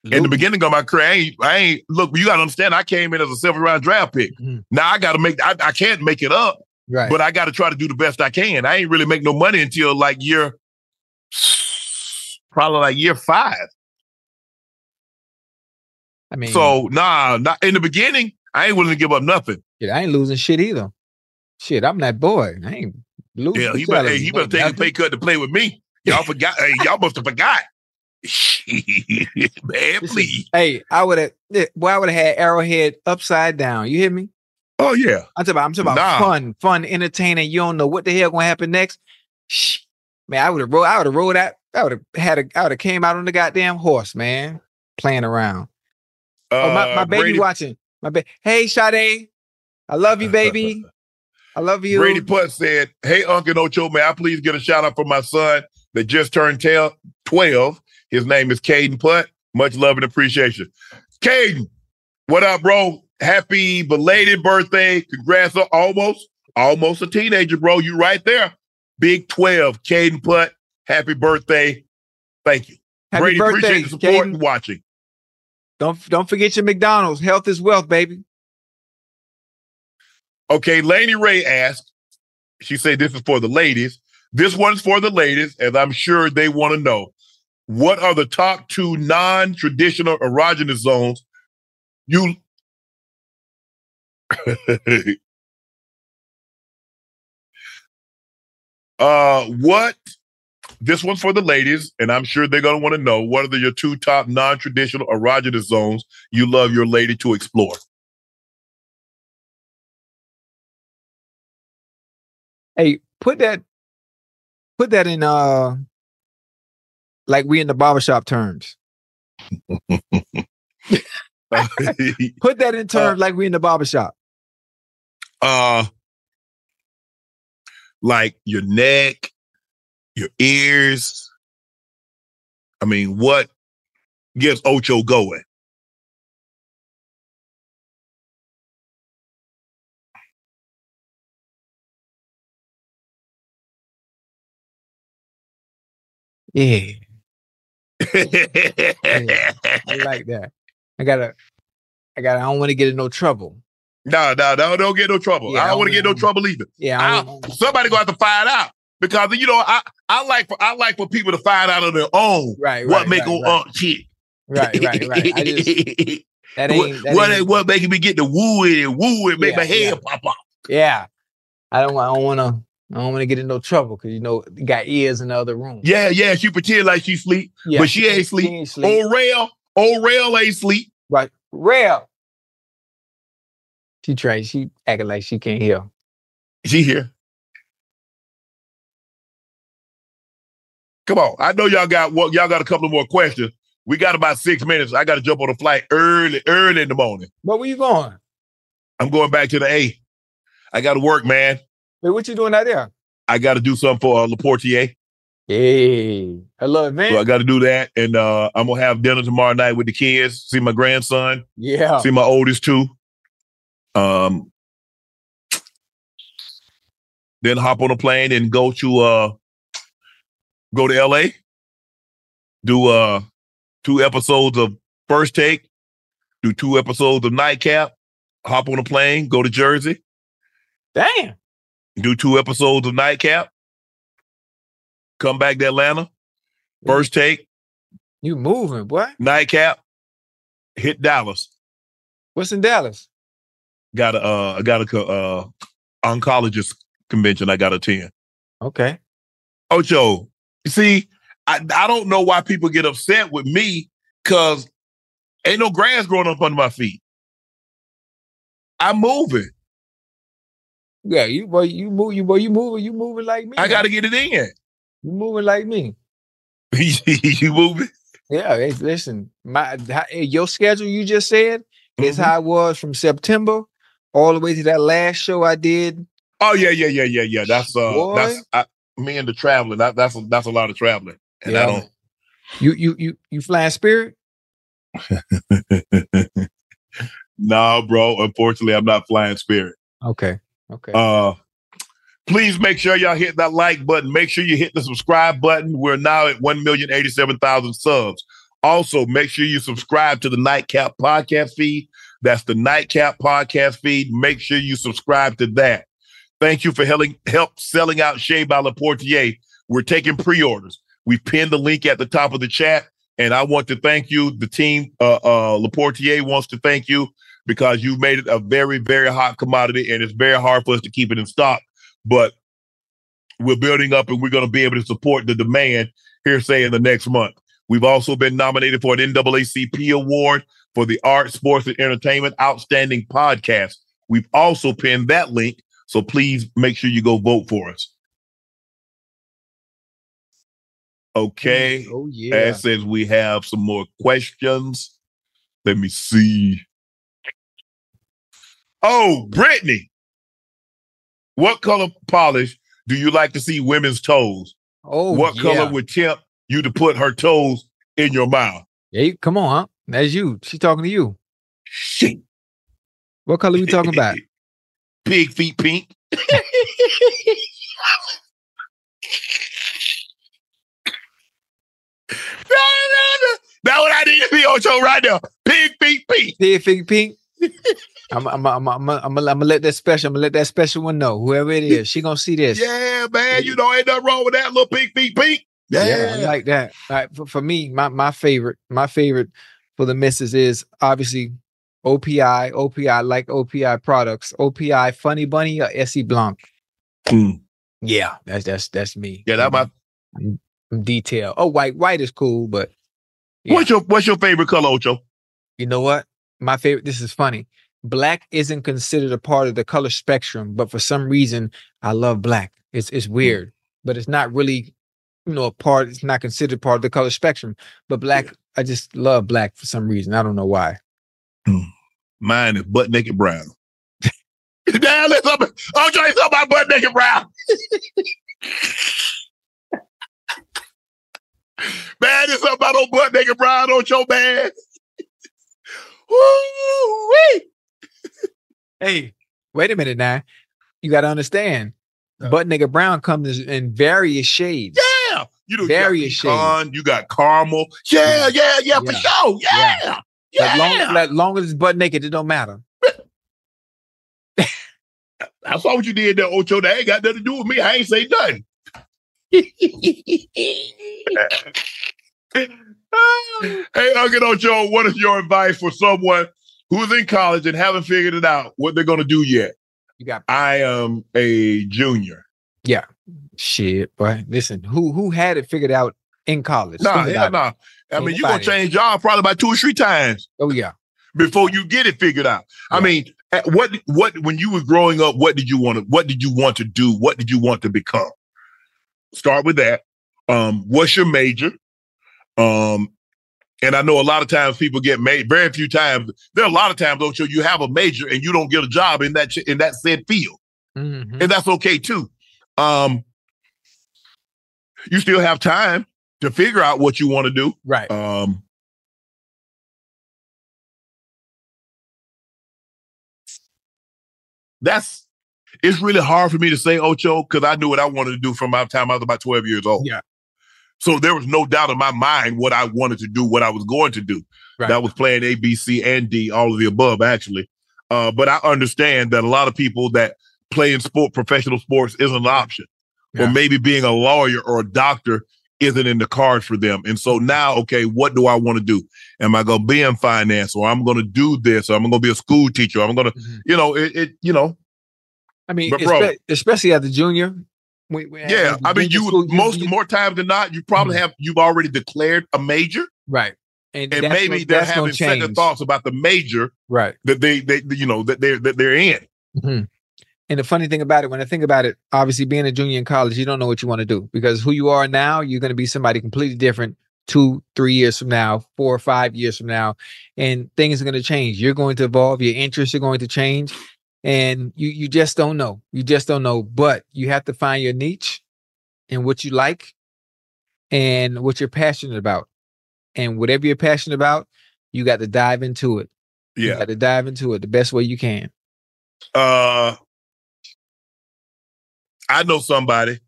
In the beginning of my career, I ain't, I ain't look, you gotta understand, I came in as a seventh round draft pick. Now I gotta make I, I can't make it up,
Mm-hmm. Right.
but I gotta try to do the best I can. I ain't really make no money until like year probably like year five.
I mean,
So nah, not in the beginning, I ain't willing to give up nothing.
yeah, I ain't losing shit either. Shit, I'm that boy. I ain't losing.
Yeah, he better, hey, he better take a pay cut to play with me. Y'all forgot. hey, y'all must have forgot. Man, please.
Hey, I would have. Well, I would have had Arrowhead upside down. You hear me?
Oh yeah.
I'm talking about. I'm talking about
Nah.
fun, fun, entertaining. You don't know what the hell gonna happen next. Shh. Man, I would have rode. I would have rode out. I would have had a. I would have came out on the goddamn horse, man, playing around. oh, my, my
Uh,
baby
Brady-
watching. My baby. Hey, Sade. I love you, baby. I love you.
Brady Putt said, Hey, Uncle Ocho, may I please get a shout out for my son that just turned tel- 12. His name is Caden Putt. Much love and appreciation. Caden, what up, bro? Happy belated birthday. Congrats on almost, almost a teenager, bro. You right there. Big 12, Caden Putt. Happy birthday. Thank you.
Happy
Brady,
birthday,
appreciate the support
Caden.
and watching.
Don't don't forget your McDonald's. Health is wealth, baby.
Okay, Laney Ray asked, she said this is for the ladies. This one's for the ladies, and I'm sure they want to know what are the top two non-traditional erogenous zones you uh what this one's for the ladies, and I'm sure they're gonna want to know what are the, your two top non-traditional erogenous zones you love your lady to explore.
Hey, put that put that in uh like we in the barbershop terms. put that in terms like we in the barbershop.
uh like your neck, your ears. I mean, what gets Ocho going?
Yeah. I like that. I gotta I gotta I don't want to get in no trouble.
No, no, no, don't get no trouble.
Yeah,
I don't want to get no trouble either.
Yeah, I
I- somebody gonna have to find out because you know I I like for I like for people to find out on their own
Right,
what
right,
make
right,
them
right.
shit.
Right, right, right. I just that ain't that
what,
ain't-
what making me get the woo and woo it, make
Yeah,
my head
yeah.
pop up.
Yeah. I don't I don't wanna I don't wanna get in no trouble because you know got ears in the other room.
Yeah, yeah, she pretend like she sleep,
Yeah,
but she
she
ain't sleep.
ain't sleep.
Old rail, old rail ain't sleep.
Right. Real. She tried, she acting like she can't hear.
She here. Come on, I know y'all got what y'all got a couple more questions. We got about six minutes. I got to jump on a flight early, early in the morning.
But where you going?
I'm going back to the A. I got to work, man.
Wait, what you doing out there?
I got to do something for uh, Laportier.
Hey, hello, man.
So I got to do that, and uh, I'm gonna have dinner tomorrow night with the kids. See my grandson.
Yeah.
See my oldest two. Um, then hop on a plane and go to uh, go to L.A. Do uh, two episodes of First Take. Do two episodes of Nightcap. Hop on a plane. Go to Jersey.
Damn.
Do two episodes of Nightcap. Come back to Atlanta. First Take.
You moving, boy.
Nightcap. Hit Dallas.
What's in Dallas?
Got a uh, I got a uh, oncologist convention. I got to attend.
Okay.
Ocho, you see, I I don't know why people get upset with me because ain't no grass growing up under my feet. I'm moving.
Yeah, you boy, you move, you boy, you moving, you moving like me.
I got to get it in.
You moving like me.
you moving?
Yeah, hey, listen, my how- your schedule you just said is
Mm-hmm.
how it was from September all the way to that last show I did.
Oh yeah, yeah, yeah, yeah, yeah. That's uh,
Boy.
that's I, me and the traveling. That, that's a, that's a lot of traveling, and I don't.
You you you you flying spirit?
no, bro. Unfortunately, I'm not flying spirit.
Okay. Okay.
Uh, please make sure y'all hit that like button. Make sure you hit the subscribe button. We're now at 1,087,000 subs. Also, make sure you subscribe to the Nightcap podcast feed. That's the Nightcap podcast feed. Make sure you subscribe to that. Thank you for helping help selling out Shay by Laportier. We're taking pre-orders. We pinned the link at the top of the chat, and I want to thank you. The team, uh, uh, Laportier wants to thank you because you've made it a very, very hot commodity, and it's very hard for us to keep it in stock. But we're building up, and we're going to be able to support the demand here, say in the next month. We've also been nominated for an NAACP award for the Art, Sports, and Entertainment Outstanding Podcast. We've also pinned that link, so please make sure you go vote for us. Okay.
Oh yeah.
As says we have some more questions. Let me see. Oh, Brittany. What color polish do you like to see women's toes?
Oh,
what
yeah.
color would tempt you to put her toes in your mouth?
You- come on, huh? That's you. She talking to you.
Shit.
What color we talking about?
Pig feet pink. That's what I need to be Ocho right now. Pink, pink, pink.
Pig, pig, pink. I'm, I'm, I'm, I'm, I'm, I'm, gonna let that special. I'm gonna let that special one know. Whoever it is, she gonna see this.
Yeah, man. You know, ain't nothing wrong with that little pink, pink, pink.
Yeah, I like that. All right, for, for me, my my favorite, my favorite for the misses is obviously OPI. OPI like OPI products. OPI Funny Bunny or Essie Blanc. Hmm. Yeah, that's that's that's me.
Yeah, that my
I'm, I'm detail. Oh, white white is cool, but
What's your What's your favorite color, Ocho?
you know what? My favorite. This is funny. Black isn't considered a part of the color spectrum, but for some reason, I love black. It's it's hmm. weird, but it's not really, you know, a part. It's not considered part of the color spectrum. But black, I just love black for some reason. I don't know why. Hmm.
Mine is butt naked brown. Damn, let's up. Ocho, it's up my butt naked brown. man, it's up my old butt naked brown, Ocho, man. Woo-wee.
Hey, wait a minute now. You got to understand. Uh. Butt nigga brown comes in various shades.
Yeah, you know,
various
you got pecan, you got caramel. Yeah, mm. yeah, yeah, for
Yeah.
sure. Yeah,
Yeah.
yeah.
As long, as long as it's butt naked, it don't matter.
I saw what you did there, Ocho. That ain't got nothing to do with me. I ain't say nothing. hey, Uncle Ocho, what is your advice for someone who's in college and haven't figured it out what they're going to do yet?
You got.
I am a junior.
Yeah. Shit, boy. Listen, who who had it figured out in college?
Nah,
about
nah. I mean, you're gonna change job probably about two or three times.
Oh yeah.
Before you get it figured out. I mean, at what what when you were growing up, what did you want to what did you want to do? What did you want to become? Start with that. Um, what's your major? Um, and I know a lot of times people get made very few times. There are a lot of times, though, you have a major and you don't get a job in that in that said field,
Mhm.
and that's okay too. Um, you still have time to figure out what you want to do.
Right.
Um, that's it's really hard for me to say Ocho because I knew what I wanted to do from my time I was about 12 years old.
Yeah.
So there was no doubt in my mind what I wanted to do, what I was going to do.
Right.
That was playing A, B, C, and D, all of the above, actually. Uh, but I understand that a lot of people that play in sport, professional sports, isn't an option, or maybe being a lawyer or a doctor isn't in the cards for them. And so now, okay, what do I want to do? Am I going to be in finance, or I'm going to do this, or I'm going to be a school teacher? I'm going to, you know, it, it, you know,
I mean,
bro-
espe- especially at the junior. We- we-
yeah. I mean, you
school,
most more times than not, you probably have you've already declared a major,
right? And,
and maybe they're having second thoughts about the major
Right.
that they, they, you know, that they're that they're in.
Mhm. And the funny thing about it, when I think about it, obviously being a junior in college, you don't know what you want to do because who you are now, you're going to be somebody completely different two, three years from now, four or five years from now, and things are going to change. You're going to evolve. Your interests are going to change, and you you just don't know. You just don't know. But you have to find your niche and what you like, and what you're passionate about, and whatever you're passionate about, you got to dive into it. You
Yeah.
got to dive into it the best way you can.
Uh, I know somebody.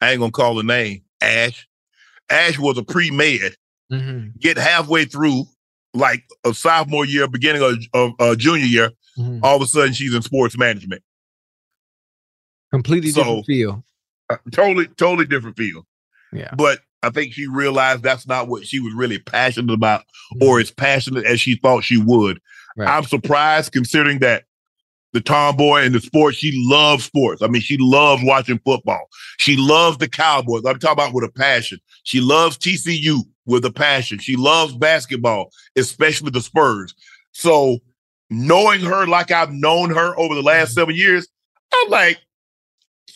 I ain't gonna call the name. Ash. Ash was a pre med.
Mm-hmm.
Get halfway through, like a sophomore year, beginning of, of uh, junior year.
Mhm.
All of a sudden, she's in sports management.
Completely
So-
different feel.
Uh, totally, totally different field.
Yeah.
But I think she realized that's not what she was really passionate about, or as passionate as she thought she would.
Right.
I'm surprised considering that the tomboy and the sports, she loves sports. I mean, she loves watching football. She loves the Cowboys. I'm talking about with a passion. She loves TCU with a passion. She loves basketball, especially the Spurs. So knowing her like I've known her over the last seven years, I'm like,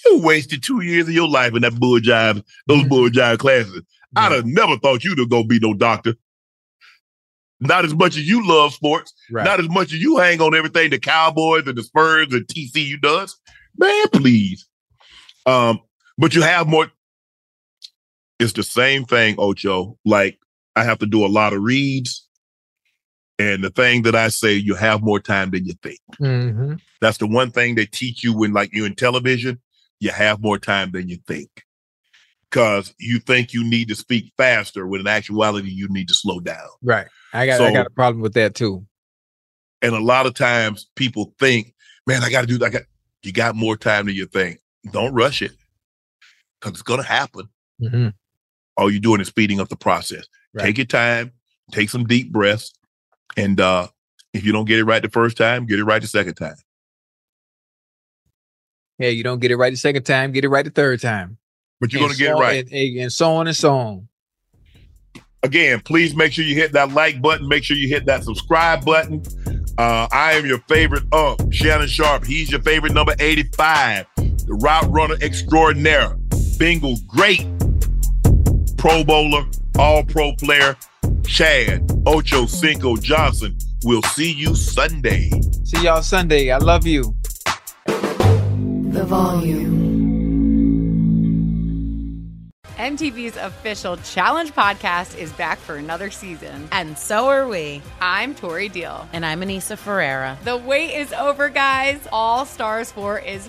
you wasted two years of your life in that bull jive, those bull jive classes. I'd have never thought you'd go be no doctor. Not as much as you love sports,
Right.
not as much as you hang on everything the Cowboys and the Spurs and TCU does. Man, please. Um, but you have more. It's the same thing, Ocho. Like I have to do a lot of reads. And the thing that I say, you have more time than you think.
Mm-hmm.
That's the one thing they teach you when like you're in television, you have more time than you think. because you think you need to speak faster when in actuality you need to slow down.
Right. I got I got a problem with that too.
And a lot of times people think, man, I got to do that. I got, you got more time than you think. Don't rush it because it's going to happen.
Mm-hmm.
All you're doing is speeding up the process.
Right.
Take your time, take some deep breaths. And uh, if you don't get it right the first time, get it right the second time.
Yeah, you don't get it right the second time, get it right the third time.
But you're
And
going to get it right.
And, and- and so on and so on.
Again, please make sure you hit that like button. Make sure you hit that subscribe button. Uh, I am your favorite Unc, Shannon Sharpe. He's your favorite number 85, the route runner extraordinaire. Bengal, great Pro Bowler, all pro player, Chad Ochocinco Johnson. We'll see you Sunday.
See y'all Sunday. I love you.
The volume.
MTV's official Challenge podcast is back for another season.
And so are we.
I'm Tori Deal.
And I'm Aneesa Ferreira.
The wait is over, guys. All Stars 4 is